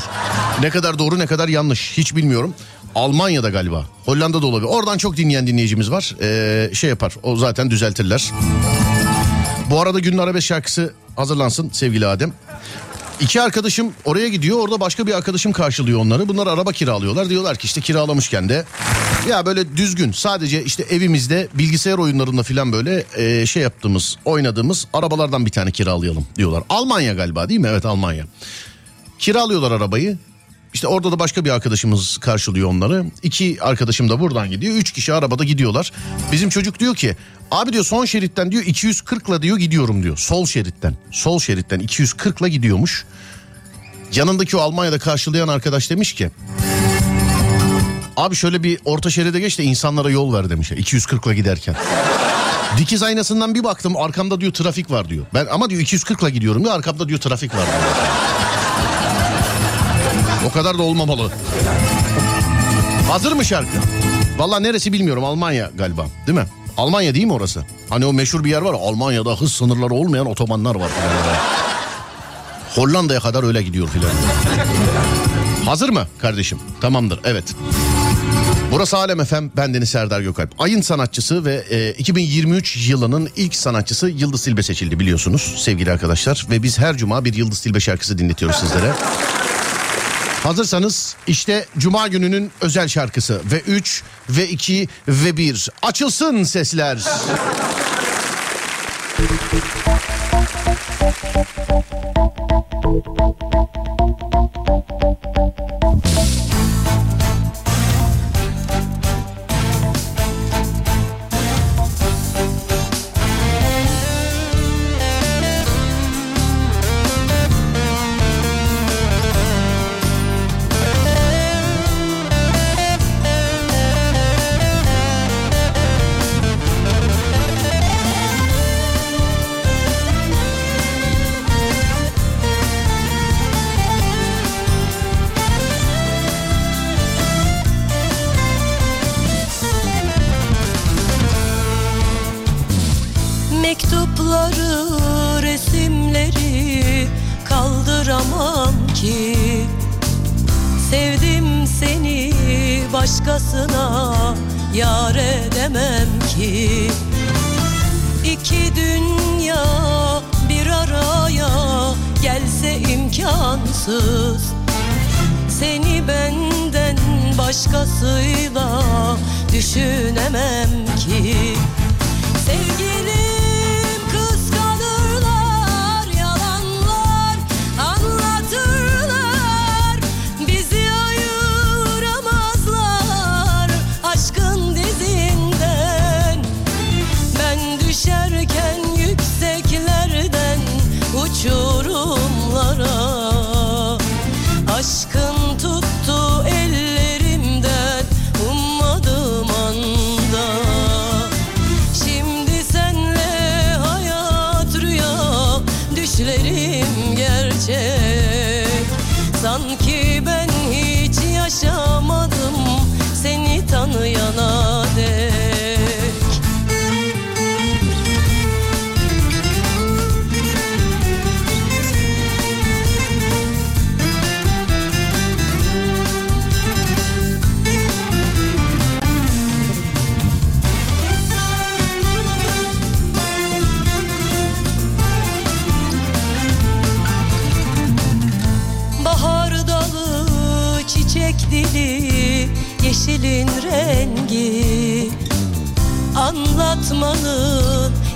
Ne kadar doğru ne kadar yanlış hiç bilmiyorum. Almanya'da galiba. Hollanda'da olabilir. Oradan çok dinleyen dinleyicimiz var. Ee, şey yapar. O zaten düzeltirler. Bu arada günün arabesk şarkısı hazırlansın sevgili Adem. İki arkadaşım oraya gidiyor orada başka bir arkadaşım karşılıyor onları. Bunlar araba kiralıyorlar diyorlar ki işte kiralamışken de ya böyle düzgün sadece işte evimizde bilgisayar oyunlarında filan böyle e, şey yaptığımız oynadığımız arabalardan bir tane kiralayalım diyorlar. Almanya galiba değil mi? Evet Almanya. Kiralıyorlar arabayı. İşte orada da başka bir arkadaşımız karşılıyor onları. İki arkadaşım da buradan gidiyor. Üç kişi arabada gidiyorlar. Bizim çocuk diyor ki abi diyor son şeritten diyor 240'la diyor gidiyorum diyor. Sol şeritten. Sol şeritten 240'la gidiyormuş. Yanındaki o Almanya'da karşılayan arkadaş demiş ki Abi şöyle bir orta şeride geç de insanlara yol ver demiş. 240'la giderken. Dikiz aynasından bir baktım arkamda diyor trafik var diyor. Ben ama diyor 240'la gidiyorum diyor arkamda diyor trafik var diyor. O kadar da olmamalı. Hazır mı şarkı? Valla neresi bilmiyorum Almanya galiba değil mi? Almanya değil mi orası? Hani o meşhur bir yer var Almanya'da hız sınırları olmayan otobanlar var. Hollanda'ya kadar öyle gidiyor filan. Hazır mı kardeşim? Tamamdır evet. Burası Alem FM, ben Deniz Serdar Gökalp. Ayın sanatçısı ve e, 2023 yılının ilk sanatçısı Yıldız Tilbe seçildi biliyorsunuz sevgili arkadaşlar. Ve biz her cuma bir Yıldız Tilbe şarkısı dinletiyoruz sizlere. Hazırsanız işte Cuma gününün özel şarkısı ve 3 ve 2 ve 1 açılsın sesler. Mektupları, kaldıramam ki. Sevdim seni başkasına yar edemem ki. İki dünya bir araya gelse imkansız. Seni benden başkasıyla düşünemem ki. Sevgilim uçurumlara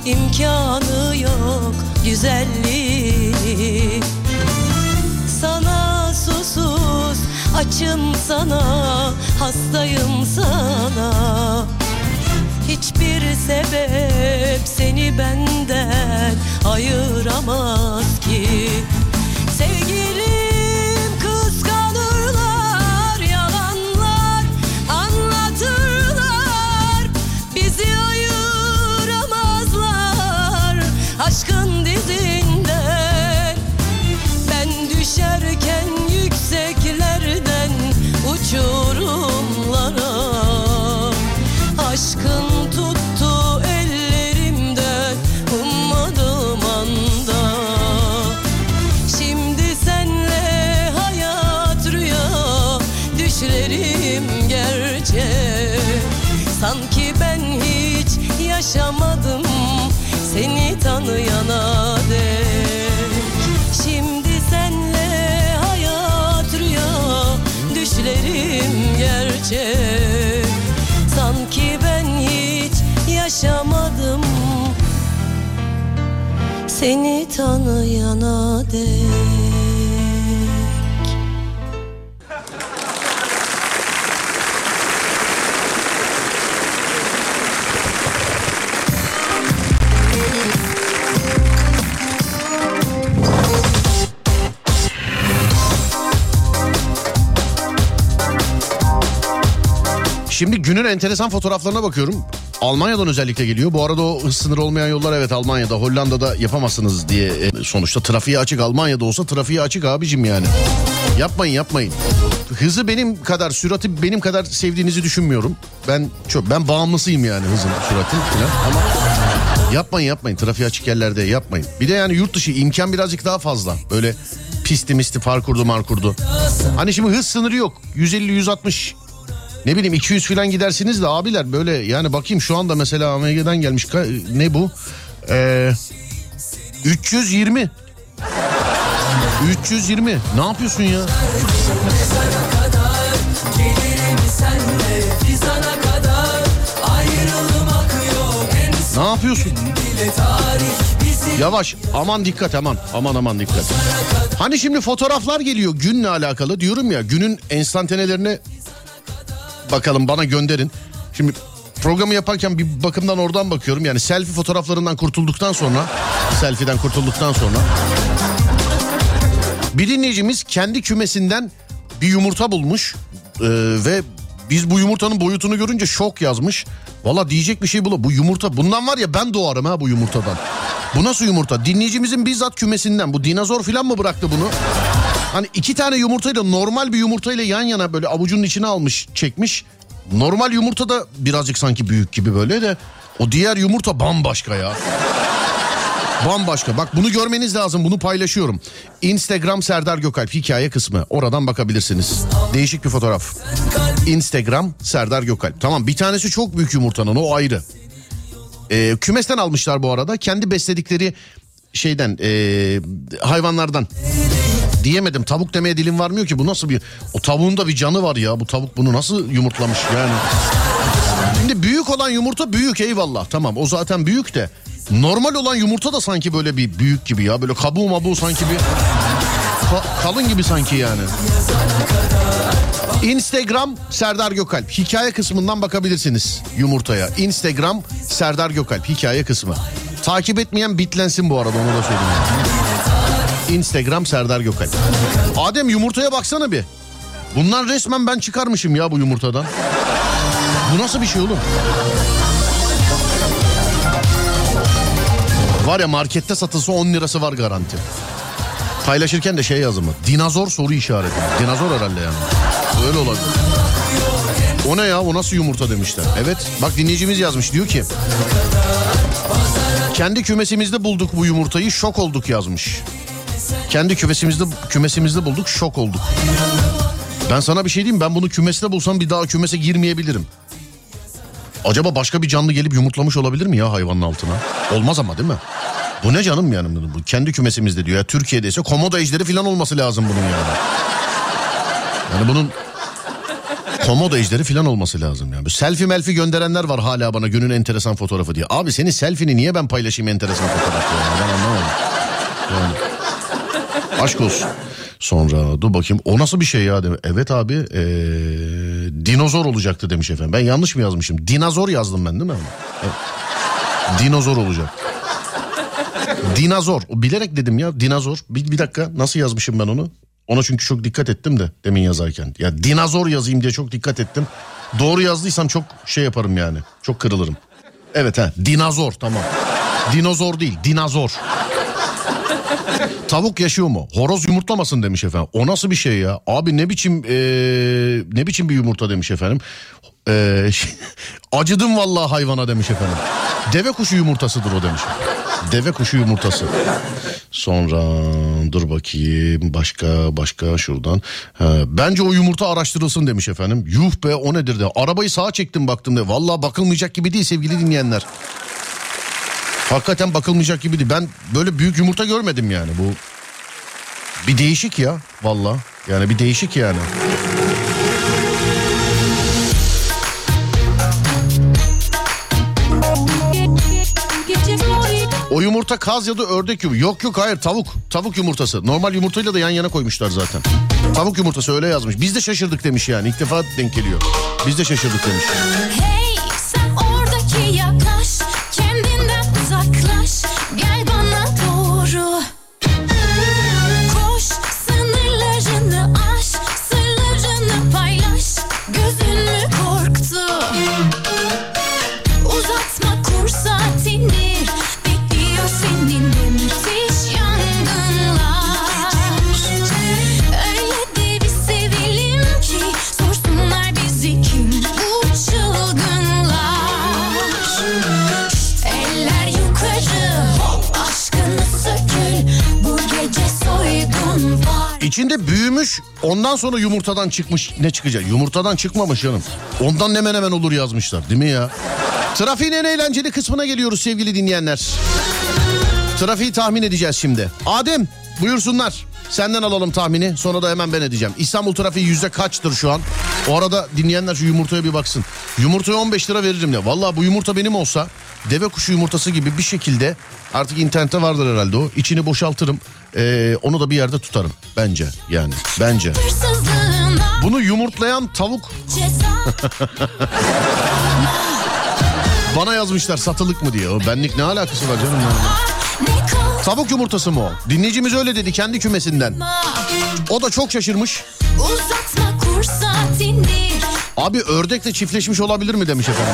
imkanı yok güzelliği. Sana susuz, açım sana, hastayım sana. Hiçbir sebep seni benden ayıramaz ki seni tanıyana dek Günün enteresan fotoğraflarına bakıyorum. Almanya'dan özellikle geliyor. Bu arada o hız sınırı olmayan yollar evet Almanya'da, Hollanda'da yapamazsınız diye e, sonuçta trafiğe açık Almanya'da olsa trafiğe açık abicim yani. Yapmayın yapmayın. Hızı benim kadar, sürati benim kadar sevdiğinizi düşünmüyorum. Ben çok ben bağımlısıyım yani hızın, süratin falan ama yapmayın yapmayın trafiğe açık yerlerde yapmayın. Bir de yani yurt dışı imkan birazcık daha fazla. Böyle pisti misti far kurdu mar kurdu. Hani şimdi hız sınırı yok. 150 160 ne bileyim 200 falan gidersiniz de abiler böyle yani bakayım şu anda mesela AMG'den gelmiş ne bu? Ee, 320. 320. Ne yapıyorsun ya? Ne yapıyorsun? Yavaş aman dikkat aman aman aman dikkat. Hani şimdi fotoğraflar geliyor günle alakalı diyorum ya günün enstantanelerine bakalım bana gönderin. Şimdi programı yaparken bir bakımdan oradan bakıyorum. Yani selfie fotoğraflarından kurtulduktan sonra selfie'den kurtulduktan sonra bir dinleyicimiz kendi kümesinden bir yumurta bulmuş Ee, ve biz bu yumurtanın boyutunu görünce şok yazmış. Valla diyecek bir şey bula. Bu yumurta bundan var ya ben doğarım ha bu yumurtadan. Bu nasıl yumurta? Dinleyicimizin bizzat kümesinden. Bu dinozor falan mı bıraktı bunu? Hani iki tane yumurtayla normal bir yumurtayla yan yana böyle avucunun içine almış çekmiş. Normal yumurta da birazcık sanki büyük gibi böyle de o diğer yumurta bambaşka ya. Bambaşka. Bak bunu görmeniz lazım. Bunu paylaşıyorum. Instagram Serdar Gökalp hikaye kısmı. Oradan bakabilirsiniz. Değişik bir fotoğraf. Instagram Serdar Gökalp. Tamam bir tanesi çok büyük yumurtanın o ayrı. Ee, kümesten almışlar bu arada. Kendi besledikleri şeyden ee, hayvanlardan. Diyemedim tavuk demeye dilim varmıyor ki bu nasıl bir o tavuğun da bir canı var ya bu tavuk bunu nasıl yumurtlamış yani. Şimdi büyük olan yumurta büyük eyvallah tamam o zaten büyük de normal olan yumurta da sanki böyle bir büyük gibi ya böyle kabuğu mabuğu sanki bir ka- kalın gibi sanki yani. Instagram Serdar Gökalp hikaye kısmından bakabilirsiniz yumurtaya. Instagram Serdar Gökalp hikaye kısmı. Takip etmeyen bitlensin bu arada onu da söyleyeyim. Instagram Serdar Gökalp. Adem yumurtaya baksana bir. Bundan resmen ben çıkarmışım ya bu yumurtadan. Bu nasıl bir şey oğlum? Var ya markette satılsa 10 lirası var garanti. Paylaşırken de şey yazımı. Dinozor soru işareti. Dinozor herhalde yani. Öyle olabilir. O ne ya o nasıl yumurta demişler. Evet bak dinleyicimiz yazmış diyor ki. Kendi kümesimizde bulduk bu yumurtayı şok olduk yazmış. Kendi kümesimizde kümesimizde bulduk şok olduk. Ben sana bir şey diyeyim ben bunu kümeste bulsam bir daha kümese girmeyebilirim. Acaba başka bir canlı gelip yumurtlamış olabilir mi ya hayvanın altına? Olmaz ama değil mi? Bu ne canım yani bu kendi kümesimizde diyor ya Türkiye'de ise komodo ejderi falan olması lazım bunun yani. Yani bunun komodo ejderi falan olması lazım yani. Selfie melfi gönderenler var hala bana günün enteresan fotoğrafı diye. Abi senin selfini niye ben paylaşayım enteresan fotoğrafı yani ben anlamadım. Yani. Aşk olsun. Sonra dur bakayım o nasıl bir şey ya? Deme. Evet abi ee, dinozor olacaktı demiş efendim. Ben yanlış mı yazmışım? Dinozor yazdım ben değil mi? Evet. Dinozor olacak. Dinozor. Bilerek dedim ya dinozor. Bir, bir dakika nasıl yazmışım ben onu? Ona çünkü çok dikkat ettim de demin yazarken. Ya dinozor yazayım diye çok dikkat ettim. Doğru yazdıysam çok şey yaparım yani. Çok kırılırım. Evet ha dinozor tamam. Dinozor değil dinozor. Tavuk yaşıyor mu? Horoz yumurtlamasın demiş efendim. O nasıl bir şey ya? Abi ne biçim eee, ne biçim bir yumurta demiş efendim. Eee, acıdım vallahi hayvana demiş efendim. Deve kuşu yumurtasıdır o demiş. Deve kuşu yumurtası. Sonra dur bakayım başka başka şuradan. Ha, bence o yumurta araştırılsın demiş efendim. Yuh be o nedir de. Arabayı sağa çektim baktım de. Vallahi bakılmayacak gibi değil sevgili dinleyenler. Hakikaten bakılmayacak gibi değil. Ben böyle büyük yumurta görmedim yani bu. Bir değişik ya valla. Yani bir değişik yani. O yumurta kaz ya da ördek yumurta. Yok yok hayır tavuk. Tavuk yumurtası. Normal yumurtayla da yan yana koymuşlar zaten. Tavuk yumurtası öyle yazmış. Biz de şaşırdık demiş yani. İlk defa denk geliyor. Biz de şaşırdık demiş. Hey İçinde büyümüş ondan sonra yumurtadan çıkmış ne çıkacak? Yumurtadan çıkmamış canım. Ondan hemen hemen olur yazmışlar değil mi ya? Trafiğin en eğlenceli kısmına geliyoruz sevgili dinleyenler. Trafiği tahmin edeceğiz şimdi. Adem buyursunlar. Senden alalım tahmini sonra da hemen ben edeceğim. İstanbul trafiği yüzde kaçtır şu an? O arada dinleyenler şu yumurtaya bir baksın. Yumurtaya 15 lira veririm ya. Vallahi bu yumurta benim olsa deve kuşu yumurtası gibi bir şekilde artık internette vardır herhalde o. İçini boşaltırım. Ee, onu da bir yerde tutarım bence yani bence. Bunu yumurtlayan tavuk bana yazmışlar satılık mı diye. O benlik ne alakası var canım ya? Tavuk yumurtası mı o? Dinleyicimiz öyle dedi kendi kümesinden. O da çok şaşırmış. Abi ördekle çiftleşmiş olabilir mi demiş efendim.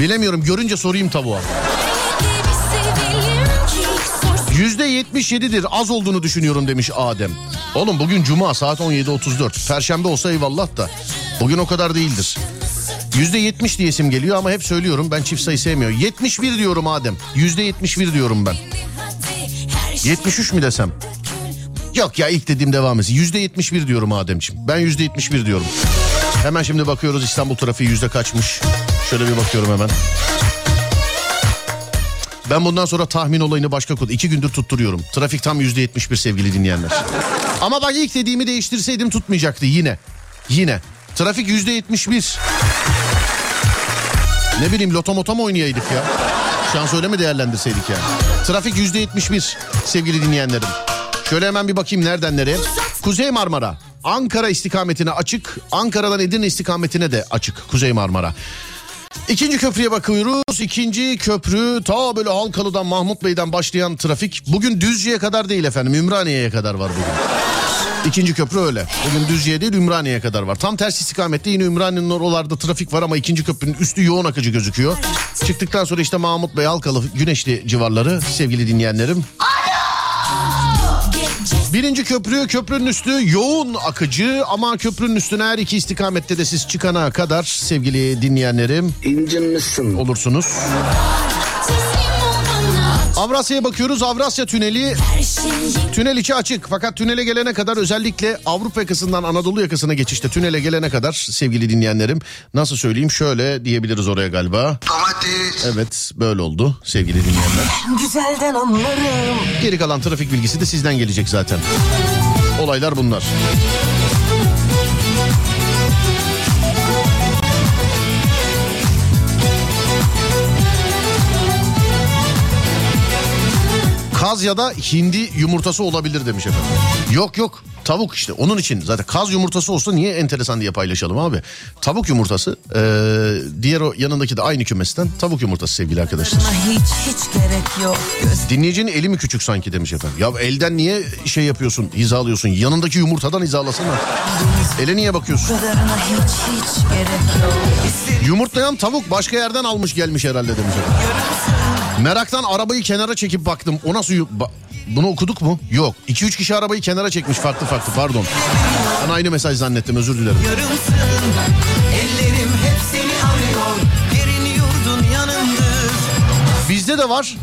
Bilemiyorum görünce sorayım tavuğa. Bir Yüzde 77'dir az olduğunu düşünüyorum demiş Adem. Oğlum bugün cuma saat 17.34. Perşembe olsa eyvallah da. Bugün o kadar değildir. Yüzde 70 diye isim geliyor ama hep söylüyorum ben çift sayı sevmiyorum. 71 diyorum Adem. Yüzde 71 diyorum ben. şey 73 mi desem? Yok ya ilk dediğim devam etsin. Yüzde 71 diyorum Ademciğim. Ben yüzde 71 diyorum. Hemen şimdi bakıyoruz İstanbul trafiği yüzde kaçmış. Şöyle bir bakıyorum hemen. Ben bundan sonra tahmin olayını başka kod. iki gündür tutturuyorum. Trafik tam yüzde 71 sevgili dinleyenler. Ama bak ilk dediğimi değiştirseydim tutmayacaktı yine. Yine. Trafik yüzde 71. Ne bileyim loto moto mu oynayaydık ya? Şans öyle mi değerlendirseydik yani? Trafik yüzde 71 sevgili dinleyenlerim. Şöyle hemen bir bakayım nereden nereye. Kuzey Marmara. Ankara istikametine açık. Ankara'dan Edirne istikametine de açık. Kuzey Marmara. İkinci köprüye bakıyoruz. İkinci köprü ta böyle Halkalı'dan Mahmut Bey'den başlayan trafik. Bugün Düzce'ye kadar değil efendim. Ümraniye'ye kadar var bugün. İkinci köprü öyle. Bugün Düzce'ye değil Ümraniye'ye kadar var. Tam ters istikamette yine Ümraniye'nin oralarda trafik var ama ikinci köprünün üstü yoğun akıcı gözüküyor. Çıktıktan sonra işte Mahmut Bey, Halkalı, Güneşli civarları sevgili dinleyenlerim. Birinci köprü köprünün üstü yoğun akıcı ama köprünün üstüne her iki istikamette de siz çıkana kadar sevgili dinleyenlerim İncinmişsin. olursunuz. Avrasya'ya bakıyoruz. Avrasya Tüneli Tünel içi açık fakat tünele gelene kadar özellikle Avrupa yakasından Anadolu yakasına geçişte tünele gelene kadar sevgili dinleyenlerim nasıl söyleyeyim şöyle diyebiliriz oraya galiba. Domates. Evet böyle oldu sevgili dinleyenler. Güzelden anlarım Geri kalan trafik bilgisi de sizden gelecek zaten. Olaylar bunlar. Kaz ya da hindi yumurtası olabilir demiş efendim. Yok yok tavuk işte onun için zaten kaz yumurtası olsa niye enteresan diye paylaşalım abi. Tavuk yumurtası ee, diğer o yanındaki de aynı kümesten tavuk yumurtası sevgili arkadaşlar. Hiç hiç gerek yok Dinleyicinin eli mi küçük sanki demiş efendim. Ya elden niye şey yapıyorsun hizalıyorsun yanındaki yumurtadan hizalasana. Ele niye bakıyorsun? hiç hiç gerek yok Yumurtlayan tavuk başka yerden almış gelmiş herhalde demiş efendim. Meraktan arabayı kenara çekip baktım. O nasıl... Ba- Bunu okuduk mu? Yok. 2-3 kişi arabayı kenara çekmiş farklı farklı pardon. Ben aynı mesaj zannettim özür dilerim. Yarımsın Ellerim hep seni arıyor Yerin yurdun yanımdır Bizde de var.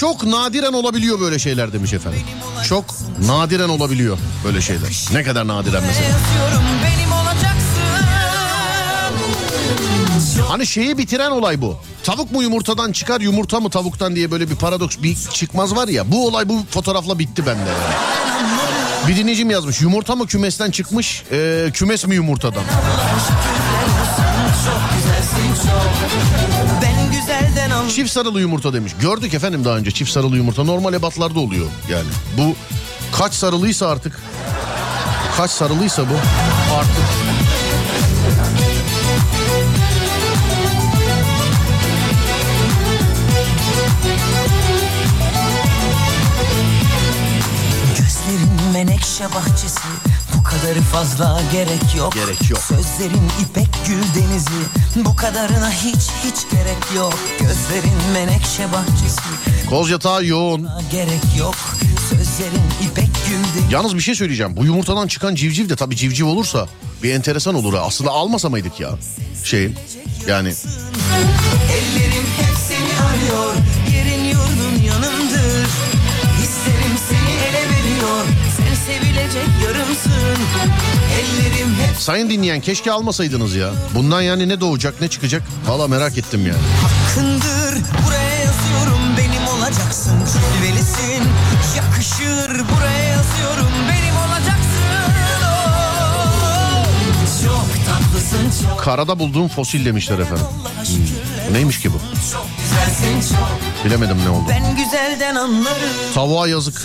Çok nadiren olabiliyor böyle şeyler demiş efendim. Çok nadiren olabiliyor böyle şeyler. Ne kadar nadiren mesela. Hani şeyi bitiren olay bu. Tavuk mu yumurtadan çıkar yumurta mı tavuktan diye böyle bir paradoks bir çıkmaz var ya. Bu olay bu fotoğrafla bitti bende. yani. Bir dinleyicim yazmış yumurta mı kümesten çıkmış e, kümes mi yumurtadan? Çift sarılı yumurta demiş. Gördük efendim daha önce çift sarılı yumurta normal ebatlarda oluyor yani. Bu kaç sarılıysa artık kaç sarılıysa bu artık. Menekşe bahçesi Bu kadarı fazla gerek yok Gerek yok. Sözlerin ipek gül denizi Bu kadarına hiç hiç gerek yok Gözlerin menekşe bahçesi Koz yatağı yoğun. Gerek yok Sözlerin ipek gül denizi Yalnız bir şey söyleyeceğim. Bu yumurtadan çıkan civciv de tabii civciv olursa bir enteresan olur ha. Aslında almasa mıydık ya? Şeyin yani Ellerim hep seni arıyor Sen sevilecek yarımsın Ellerim hep sayın dinleyen keşke almasaydınız ya. Bundan yani ne doğacak ne çıkacak? Valla merak ettim yani. hakkındır Buraya yazıyorum benim olacaksın Cilvelisin yakışır Buraya yazıyorum benim olacaksın oh. Çok tatlısın çok Karada bulduğum fosil demişler efendim. Şükürler Neymiş ki bu? Çok Bilemedim ne oldu. Ben güzelden anlarım Tavuğa yazık.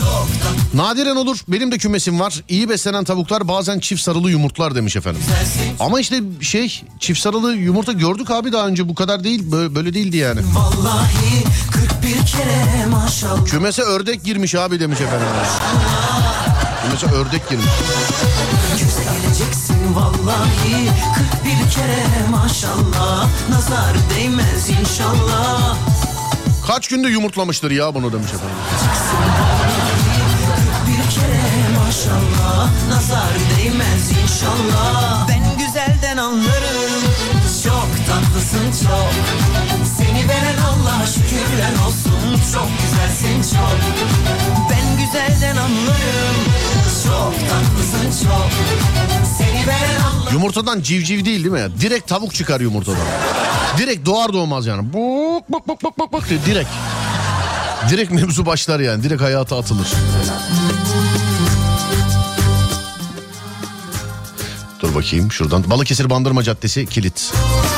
Nadiren olur. Benim de kümesim var. İyi beslenen tavuklar bazen çift sarılı yumurtlar demiş efendim. Ama işte şey çift sarılı yumurta gördük abi daha önce bu kadar değil. Böyle, böyle değildi yani. Vallahi 41 kere maşallah Kümese ördek girmiş abi demiş efendim. Kümese ördek girmiş. Göze geleceksin vallahi 41 kere maşallah. Nazar değmez inşallah. Kaç günde yumurtlamıştır ya bunu demiş efendim. Bir kere maşallah. Nazar değmez inşallah. Ben güzelden anlarım. Çok tatlısın çok. Seni veren Allah'a şükürler olsun. Çok güzelsin çok. Ben güzelden anlarım Yumurtadan civciv değil değil mi? Direkt tavuk çıkar yumurtadan. Direkt doğar doğmaz yani. Buk buk buk buk buk buk diye direkt. Direkt mevzu başlar yani. Direkt hayata atılır. Dur bakayım şuradan. Balıkesir Bandırma Caddesi kilit. Tüm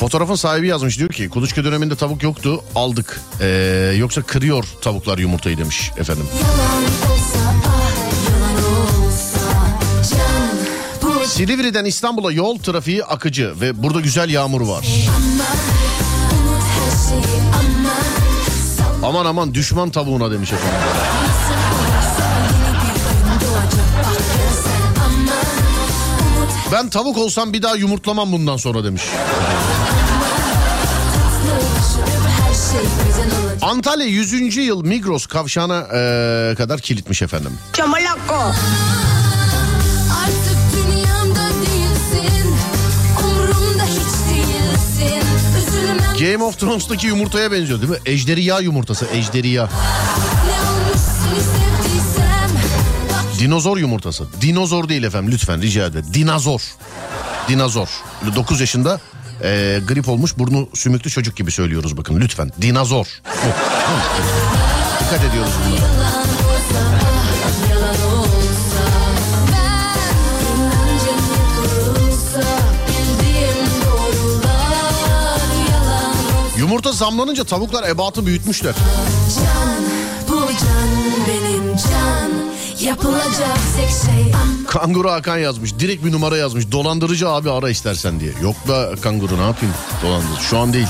Fotoğrafın sahibi yazmış diyor ki kuluçka döneminde tavuk yoktu aldık. Ee, yoksa kırıyor tavuklar yumurtayı demiş efendim. Ah Silivri'den İstanbul'a yol trafiği akıcı ve burada güzel yağmur var. Aman aman düşman tavuğuna demiş efendim. Ben tavuk olsam bir daha yumurtlamam bundan sonra demiş. Antalya 100. yıl Migros kavşağına eee, kadar kilitmiş efendim. Üzülmem Game of Thrones'taki yumurtaya benziyor değil mi? Ejderiya yumurtası, Bak Dinozor yumurtası. Dinozor değil efendim lütfen rica ederim. Dinozor. Dinozor. 9 yaşında e, grip olmuş burnu sümüklü çocuk gibi söylüyoruz bakın lütfen. Dinozor. Dikkat ediyoruz bunlara. Yumurta zamlanınca tavuklar ebatı büyütmüşler. Can. Yapılacak tek şey Kanguru Hakan yazmış. Direkt bir numara yazmış. Dolandırıcı abi ara istersen diye. Yok be kanguru ne yapayım? Dolandırıcı. Şu an değil.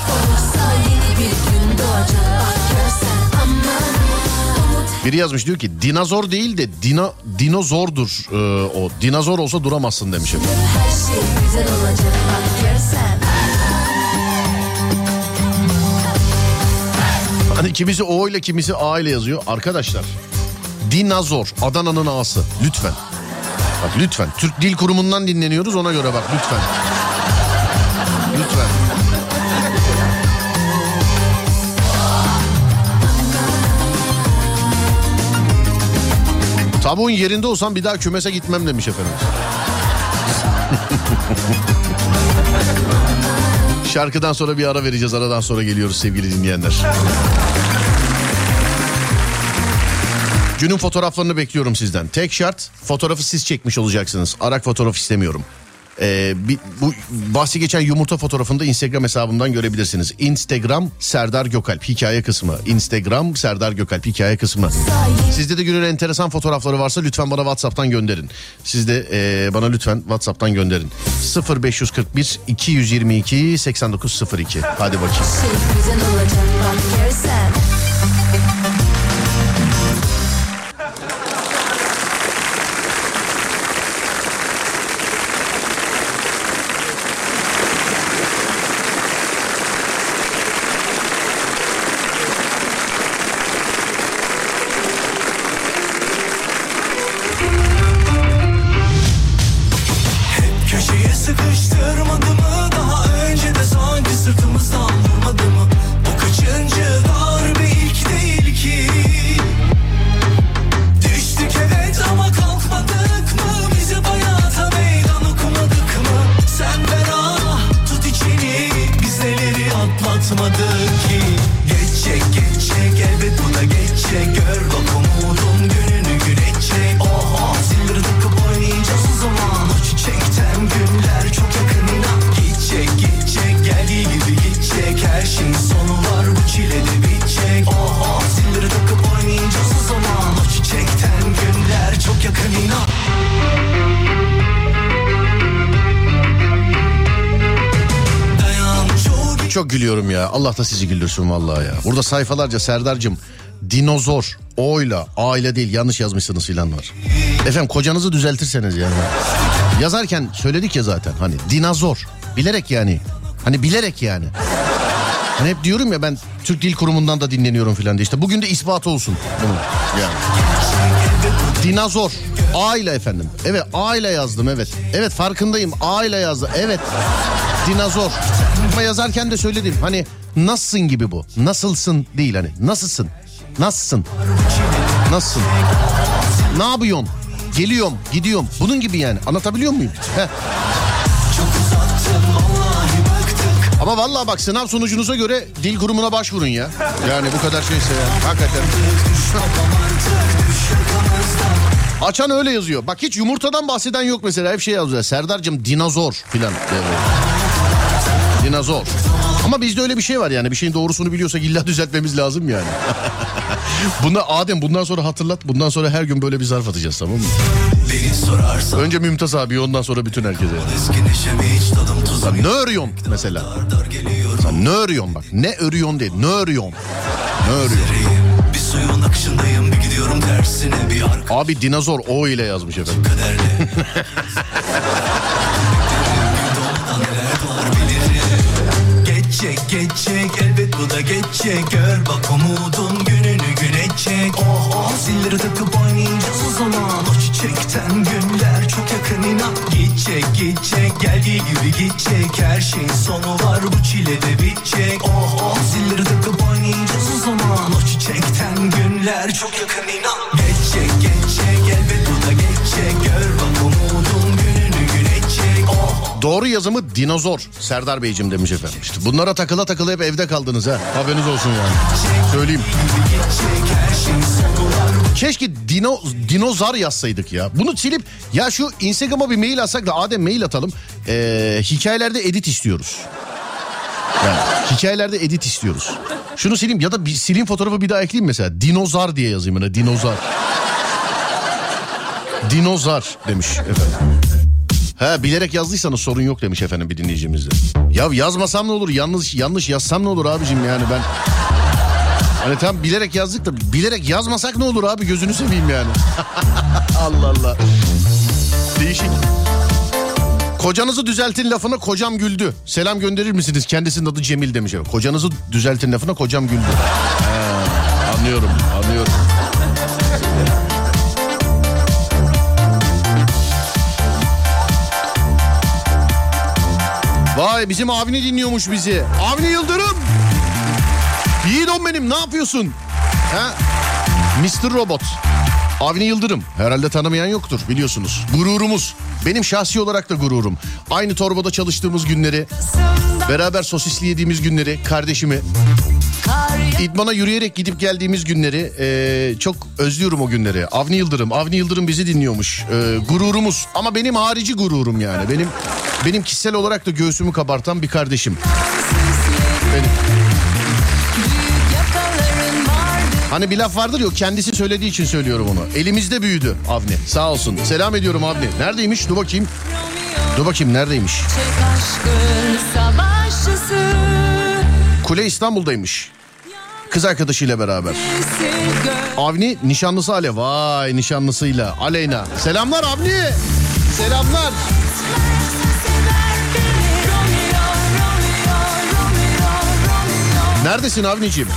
Biri yazmış diyor ki dinozor değil de dino, dinozordur ee, o. Dinozor olsa duramazsın demiş efendim. her şey güzel olacak Bak görsen Hani kimisi O ile kimisi A ile yazıyor. Arkadaşlar dinozor Adana'nın A'sı lütfen. Bak lütfen Türk Dil Kurumu'ndan dinleniyoruz ona göre bak lütfen. Lütfen. Tavuğun yerinde olsam bir daha kümese gitmem demiş efendim. Şarkıdan sonra bir ara vereceğiz. Aradan sonra geliyoruz sevgili dinleyenler. Günün fotoğraflarını bekliyorum sizden. Tek şart fotoğrafı siz çekmiş olacaksınız. Arak fotoğraf istemiyorum. Ee, bu bahsi geçen yumurta fotoğrafını da Instagram hesabımdan görebilirsiniz. Instagram Serdar Gökalp hikaye kısmı. Instagram Serdar Gökalp hikaye kısmı. Sizde de günün enteresan fotoğrafları varsa lütfen bana WhatsApp'tan gönderin. Siz de e, bana lütfen WhatsApp'tan gönderin. 0541 222 8902. Hadi bakayım. Da sizi güldürsün vallahi ya. Burada sayfalarca Serdar'cığım dinozor O ile A değil yanlış yazmışsınız filan var. Efendim kocanızı düzeltirseniz yani. Yazarken söyledik ya zaten hani dinozor. Bilerek yani. Hani bilerek yani. Hani hep diyorum ya ben Türk Dil Kurumu'ndan da dinleniyorum filan diye. İşte bugün de ispat olsun bunun. Yani. Dinozor. A ile efendim. Evet A ile yazdım evet. Evet farkındayım A ile yazdım. Evet. Dinozor. Ama yazarken de söyledim. Hani nasılsın gibi bu. Nasılsın değil hani. Nasılsın? Nasılsın? Nasılsın? Ne yapıyorsun? Geliyorum, gidiyorum. Bunun gibi yani. Anlatabiliyor muyum? Heh. Ama vallahi bak sınav sonucunuza göre dil kurumuna başvurun ya. Yani bu kadar şeyse ya. Hakikaten. Açan öyle yazıyor. Bak hiç yumurtadan bahseden yok mesela. Hep şey yazıyor. Serdar'cığım dinozor filan. Dinozor. Ama bizde öyle bir şey var yani. Bir şeyin doğrusunu biliyorsak illa düzeltmemiz lazım yani. Bunda Adem bundan sonra hatırlat. Bundan sonra her gün böyle bir zarf atacağız tamam mı? Sorarsan Önce Mümtaz abi ondan sonra bütün herkese. Sen ne örüyorsun mesela? Sen ne örüyorsun bak. Ne örüyorsun değil. Ne örüyorsun? Ne örüyorsun? Bir suyun akışındayım bir gidiyorum tersine Bir arka Abi dinozor o ile yazmış efendim. Geçecek geçecek. Elbet bu da geçecek. Gör bak umudun gününü güneşecek Oh oh. Zilleri takıp oynayacağız o zaman. O çiçekten günler çok yakın inan. Gidecek gidecek. Geldiği gibi gidecek. Her şeyin sonu var bu çile de bitecek. Oh oh. Zilleri takıp oynayacağız o zaman. O çiçekten günler çok yakın inan. Geçecek geçecek. Elbet bu da geçecek. Gör bak Doğru yazımı dinozor Serdar Beyciğim demiş efendim. İşte bunlara takıla takıla hep evde kaldınız ha. Haberiniz olsun yani. Söyleyeyim. Keşke dino, dinozar yazsaydık ya. Bunu silip ya şu Instagram'a bir mail atsak da Adem mail atalım. Ee, hikayelerde edit istiyoruz. Yani hikayelerde edit istiyoruz. Şunu sileyim ya da bir sileyim fotoğrafı bir daha ekleyeyim mesela. Dinozar diye yazayım yani dinozar. Dinozar demiş efendim. He bilerek yazdıysanız sorun yok demiş efendim bir dinleyicimiz de. Ya yazmasam ne olur yanlış yanlış yazsam ne olur abicim yani ben. Hani tam bilerek yazdık da bilerek yazmasak ne olur abi gözünü seveyim yani. Allah Allah. Değişik. Kocanızı düzeltin lafına kocam güldü. Selam gönderir misiniz? Kendisinin adı Cemil demiş. Kocanızı düzeltin lafına kocam güldü. Anlıyorum, anlıyorum. Vay bizim Avni dinliyormuş bizi. Avni Yıldırım. Yiğidom benim ne yapıyorsun? Ha? Mr. Robot. Avni Yıldırım. Herhalde tanımayan yoktur biliyorsunuz. Gururumuz. Benim şahsi olarak da gururum. Aynı torbada çalıştığımız günleri, beraber sosisli yediğimiz günleri, kardeşimi, İdmana yürüyerek gidip geldiğimiz günleri e, çok özlüyorum o günleri. Avni Yıldırım, Avni Yıldırım bizi dinliyormuş. E, gururumuz ama benim harici gururum yani. Benim benim kişisel olarak da göğsümü kabartan bir kardeşim. Benim. Hani bir laf vardır ya kendisi söylediği için söylüyorum onu. Elimizde büyüdü Avni. Sağ olsun. Selam ediyorum Avni. Neredeymiş? Dur bakayım. Dur bakayım neredeymiş? Kule İstanbul'daymış. Kız arkadaşıyla beraber. Avni nişanlısı Ale. Vay nişanlısıyla. Aleyna. Selamlar Avni. Selamlar. Neredesin Avni'ciğim?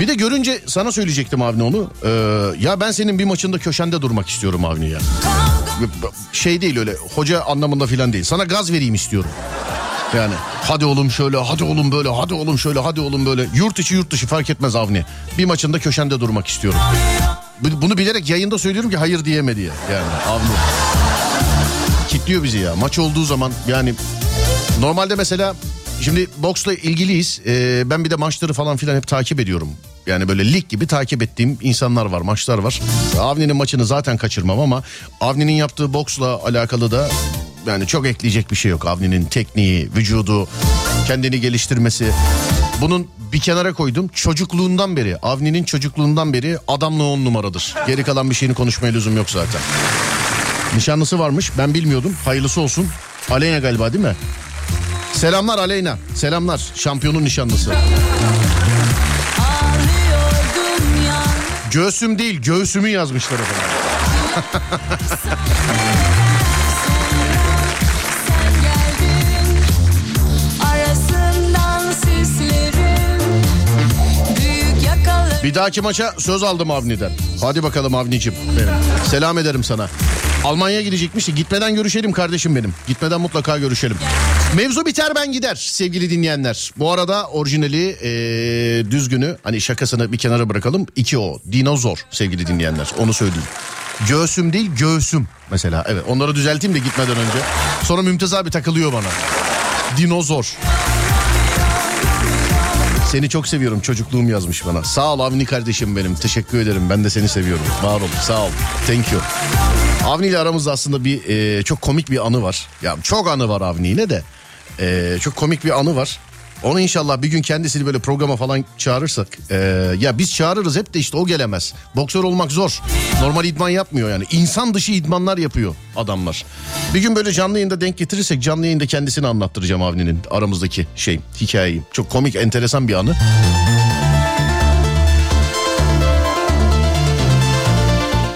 Bir de görünce sana söyleyecektim Avni onu. Ee, ya ben senin bir maçında köşende durmak istiyorum Avni ya. Şey değil öyle hoca anlamında filan değil. Sana gaz vereyim istiyorum. Yani hadi oğlum şöyle, hadi oğlum böyle, hadi oğlum şöyle, hadi oğlum böyle. Yurt içi yurt dışı fark etmez Avni. Bir maçında köşende durmak istiyorum. Bu- Bunu bilerek yayında söylüyorum ki hayır diyeme diye. Yani Avni. Kitliyor bizi ya. Maç olduğu zaman yani normalde mesela şimdi boksla ilgiliyiz. Ee, ben bir de maçları falan filan hep takip ediyorum. Yani böyle lig gibi takip ettiğim insanlar var, maçlar var. Avni'nin maçını zaten kaçırmam ama Avni'nin yaptığı boksla alakalı da yani çok ekleyecek bir şey yok. Avni'nin tekniği, vücudu, kendini geliştirmesi. Bunun bir kenara koydum. Çocukluğundan beri, Avni'nin çocukluğundan beri adamla on numaradır. Geri kalan bir şeyini konuşmaya lüzum yok zaten. Nişanlısı varmış ben bilmiyordum. Hayırlısı olsun. Aleyna galiba değil mi? Selamlar Aleyna. Selamlar. Şampiyonun nişanlısı. Göğsüm değil göğsümü yazmışlar efendim. Bir dahaki maça söz aldım Avni'den. Hadi bakalım Avni'cim. Benim. Selam ederim sana. Almanya'ya gidecekmiş. Gitmeden görüşelim kardeşim benim. Gitmeden mutlaka görüşelim. Mevzu biter ben gider sevgili dinleyenler. Bu arada orijinali ee, düzgünü hani şakasını bir kenara bırakalım. İki o. Dinozor sevgili dinleyenler. Onu söyleyeyim. Göğsüm değil göğsüm mesela. Evet onları düzelteyim de gitmeden önce. Sonra Mümtaz abi takılıyor bana. Dinozor. Seni çok seviyorum çocukluğum yazmış bana. Sağ ol Avni kardeşim benim. Teşekkür ederim. Ben de seni seviyorum. Var ol. Sağ ol. Thank you. Avni ile aramızda aslında bir e, çok komik bir anı var. Ya çok anı var Avni ile de. E, çok komik bir anı var. Onu inşallah bir gün kendisini böyle programa falan çağırırsak. e, ya biz çağırırız hep de işte o gelemez. Boksör olmak zor. Normal idman yapmıyor yani. İnsan dışı idmanlar yapıyor adamlar. Bir gün böyle canlı yayında denk getirirsek canlı yayında kendisini anlattıracağım Avni'nin aramızdaki şey hikayeyi. Çok komik enteresan bir anı.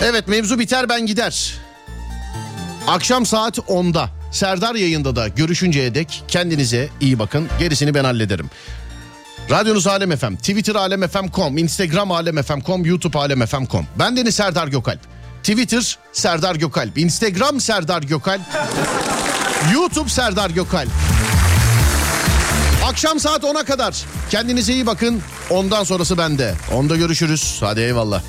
Evet mevzu biter ben gider. Akşam saat 10'da Serdar yayında da görüşünceye dek kendinize iyi bakın. Gerisini ben hallederim. Radyonuz Alem FM, Twitter alemfm.com, Instagram alemfm.com, YouTube alemfm.com. Ben Deniz Serdar Gökalp. Twitter Serdar Gökalp, Instagram Serdar Gökalp, YouTube Serdar Gökalp. Akşam saat 10'a kadar kendinize iyi bakın. Ondan sonrası bende. Onda görüşürüz. Hadi eyvallah.